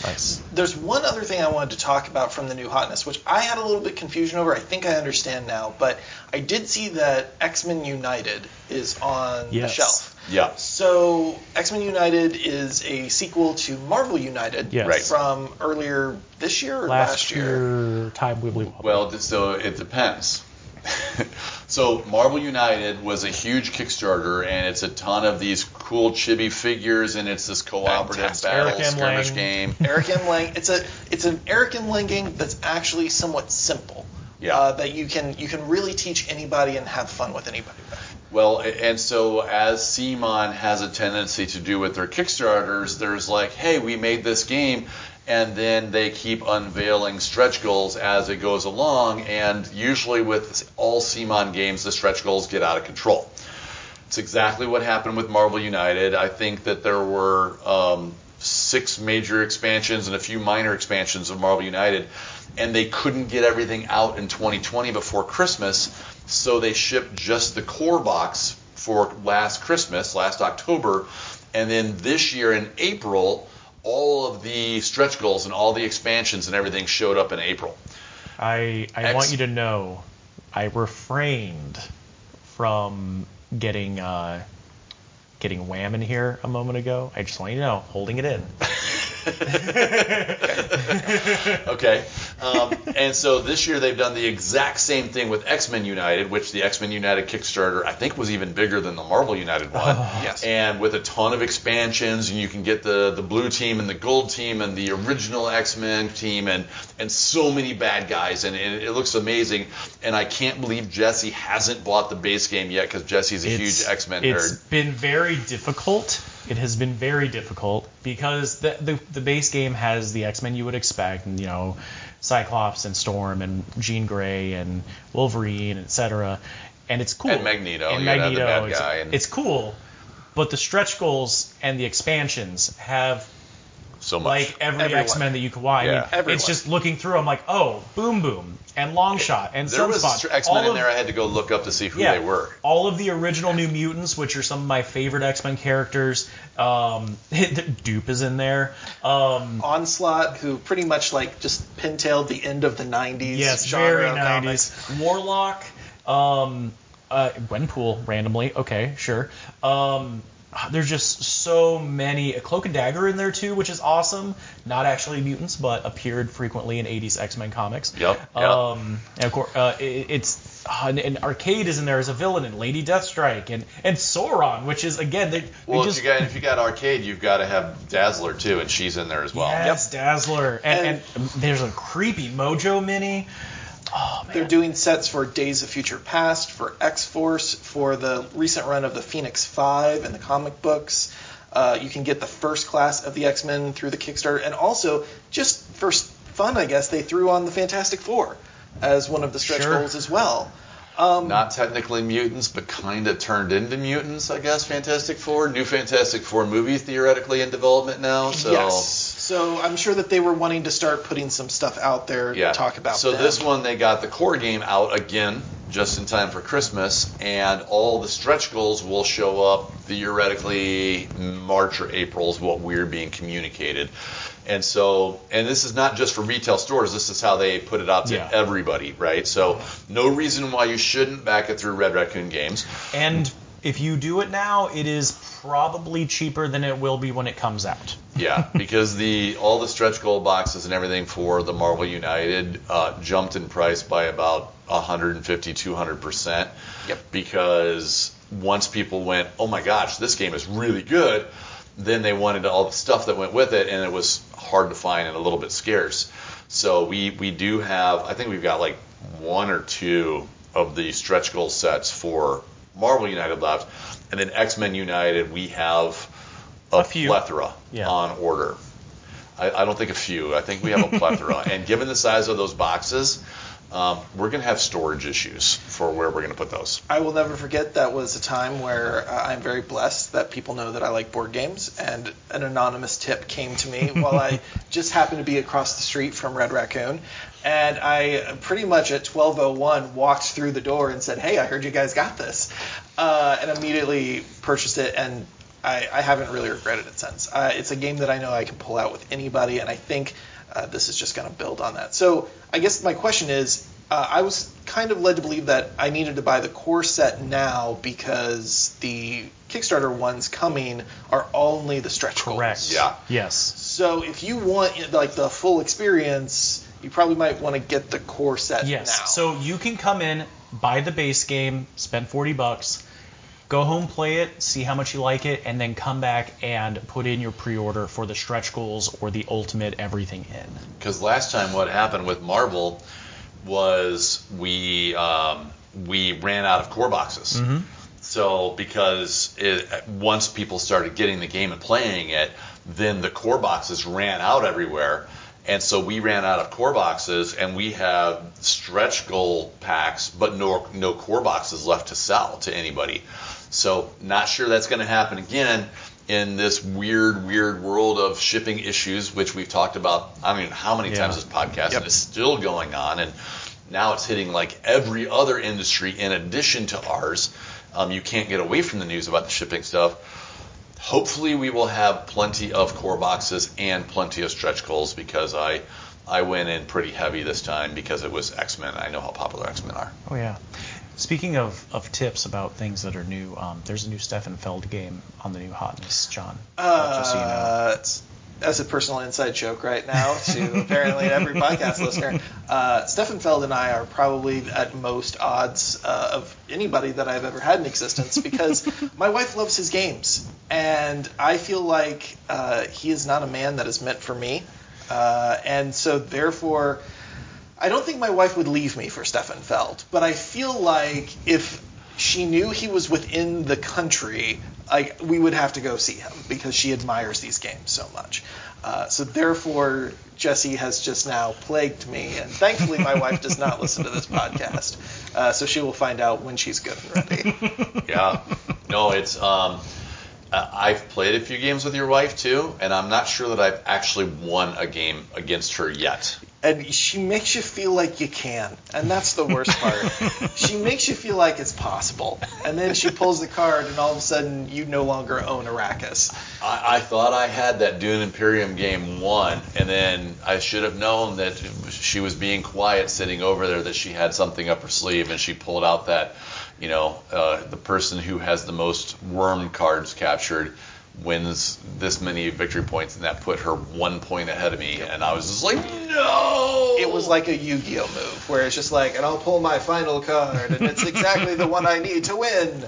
Nice. There's one other thing I wanted to talk about from the new hotness, which I had a little bit confusion over. I think I understand now, but I did see that X Men United is on the Yes. shelf. Yeah. So X Men United is a sequel to Marvel United Yes. Right. from earlier this year or last, Last year, time we believe. Well, so it depends. so Marvel United was a huge Kickstarter, and it's a ton of these cool chibi figures, and it's this cooperative Fantastic. battle Eric M. skirmish Lang. game. Eric M. Lang. It's a it's an Eric M. Lang game that's actually somewhat simple. Yeah. Uh, that you can you can really teach anybody and have fun with anybody with. Well, and so as CMON has a tendency to do with their Kickstarters, there's like, hey, we made this game, and then they keep unveiling stretch goals as it goes along, and usually with all CMON games, the stretch goals get out of control. It's exactly what happened with Marvel United. I think that there were um, six major expansions and a few minor expansions of Marvel United, and they couldn't get everything out in 2020 before Christmas, so they shipped just the core box for last Christmas, last October, and then this year in April, all of the stretch goals and all the expansions and everything showed up in April. I I Ex- want you to know, I refrained from getting uh, getting wham in here a moment ago. I just want you to know, holding it in. okay. Um, and so this year they've done the exact same thing with X Men United, which the X Men United Kickstarter I think was even bigger than the Marvel United one. Yes. And with a ton of expansions, and you can get the the blue team and the gold team and the original X Men team and and so many bad guys, and, and it looks amazing. And I can't believe Jesse hasn't bought the base game yet because Jesse's a huge X Men It's nerd. been very difficult. It has been very difficult because the, the the base game has the X Men you would expect, and you know, Cyclops and Storm and Jean Grey and Wolverine, etc. And it's cool. And Magneto, And you gotta have the Magneto. it's, guy and- it's cool, but the stretch goals and the expansions have So much. like every Everyone. X Men that you could want. I mean, it's just looking through. I'm like, oh, Boom Boom and Long Shot and there was Sunspot. X Men all in there. I had to go look up to see who yeah, they were. All of the original New Mutants, which are some of my favorite X Men characters. Um, Doop is in there. Um, Onslaught, who pretty much like just pintailed the end of the '90s yes, genre very of 90s. comics. Warlock. Um, uh, Gwenpool randomly. Okay, sure. Um, there's just so many. A Cloak and Dagger in there too, which is awesome. Not actually mutants, but appeared frequently in 80s X Men comics. Yep, yep. Um, and of course, uh, it, it's uh, and, and Arcade is in there as a villain, and Lady Deathstrike, and and Sauron, which is again they, they Well, just if you got if you got arcade, you've got to have Dazzler too, and she's in there as well. yes, Dazzler, and, and, there's a creepy Mojo mini. Oh man, They're doing sets for Days of Future Past, for X Force, for the recent run of the Phoenix Five and the comic books. Uh, you can get the first class of the X Men through the Kickstarter, and also just for fun, I guess they threw on the Fantastic Four as one of the stretch Sure. goals as well. Um, Not technically mutants, but kind of turned into mutants, I guess. Fantastic Four, new Fantastic Four movie theoretically in development now. So Yes. So I'm sure that they were wanting to start putting some stuff out there yeah, to talk about. So them. this one they got the core game out again just in time for Christmas, and all the stretch goals will show up theoretically March or April is what we're being communicated. And so, and this is not just for retail stores. This is how they put it out to Yeah. everybody, right? So, no reason why you shouldn't back it through Red Raccoon Games. and if you do it now, it is probably cheaper than it will be when it comes out. Yeah, because the all the stretch goal boxes and everything for the Marvel United uh, jumped in price by about 150, 200 percent. Yep. Because once people went, oh my gosh, this game is really good, then they wanted all the stuff that went with it, and it was hard to find and a little bit scarce. So we we do have, I think we've got like one or two of the stretch goal sets for Marvel United left, and then X Men United we have a, A few. plethora Yeah. on order. I, I don't think a few. I think we have a plethora. and given the size of those boxes, um, we're going to have storage issues for where we're going to put those. I will never forget that was a time where uh, I'm very blessed that people know that I like board games, and an anonymous tip came to me while I just happened to be across the street from Red Raccoon, and I pretty much at 12:01 walked through the door and said, "Hey, I heard you guys got this," uh, and immediately purchased it and. I, I haven't really regretted it since. Uh, it's a game that I know I can pull out with anybody, and I think uh, this is just going to build on that. So I guess my question is, uh, I was kind of led to believe that I needed to buy the core set now because the Kickstarter ones coming are only the stretch Correct. goals. Yeah. Yes. So if you want like the full experience, you probably might want to get the core set Yes. now. So you can come in, buy the base game, spend 40 bucks, go home, play it, see how much you like it, and then come back and put in your pre-order for the stretch goals or the ultimate everything in. Because last time, what happened with Marvel was we um, we ran out of core boxes. So because it, once people started getting the game and playing it, then the core boxes ran out everywhere. And so we ran out of core boxes, and we have stretch goal packs, but no no core boxes left to sell to anybody. So not sure that's going to happen again in this weird, weird world of shipping issues, which we've talked about. I know how many Yeah. times this podcast, Yep. it's still going on, and now it's hitting like every other industry in addition to ours. Um, you can't get away from the news about the shipping stuff. Hopefully, we will have plenty of core boxes and plenty of stretch goals because I I went in pretty heavy this time because it was X Men. I know how popular X Men are. Oh yeah. Speaking of, of tips about things that are new, um, there's a new Stefan Feld game on the new hotness, John. just so you know. Uh, as a personal inside joke right now to apparently every podcast listener, uh, Stefan Feld and I are probably at most odds uh, of anybody that I've ever had in existence because my wife loves his games, and I feel like uh, he is not a man that is meant for me, uh, and so therefore. I don't think my wife would leave me for Stefan Feld, but I feel like if she knew he was within the country, like we would have to go see him because she admires these games so much. Uh, so therefore, Jesse has just now plagued me, and thankfully my wife does not listen to this podcast, uh, so she will find out when she's good and ready. Yeah. No, it's um Uh, I've played a few games with your wife too, and I'm not sure that I've actually won a game against her yet. And she makes you feel like you can, and that's the worst part. she makes you feel like it's possible, and then she pulls the card, and all of a sudden you no longer own Arrakis. I, I thought I had that Dune Imperium game won, and then I should have known that she was being quiet sitting over there, that she had something up her sleeve, and she pulled out that, you know, uh, the person who has the most worm cards captured wins this many victory points, and that put her one point ahead of me, and I was just like, no! It was like a Yu-Gi-Oh move, where it's just like, and I'll pull my final card, and it's exactly the one I need to win.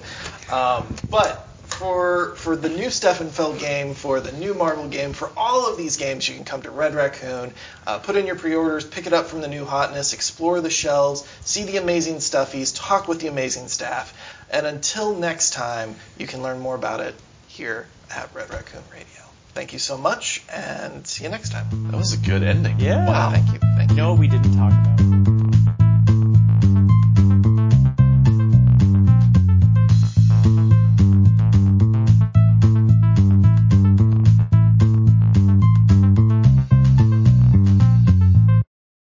Um, but for for the new Stefan Feld game, for the new Marvel game, for all of these games, you can come to Red Raccoon, uh, put in your pre-orders, pick it up from the new hotness, explore the shelves, see the amazing stuffies, talk with the amazing staff, and until next time, you can learn more about it here at Red Raccoon Radio. Thank you so much, and see you next time. That was a good ending. Yeah. Wow. Thank you. Thank you. You know what we didn't talk about?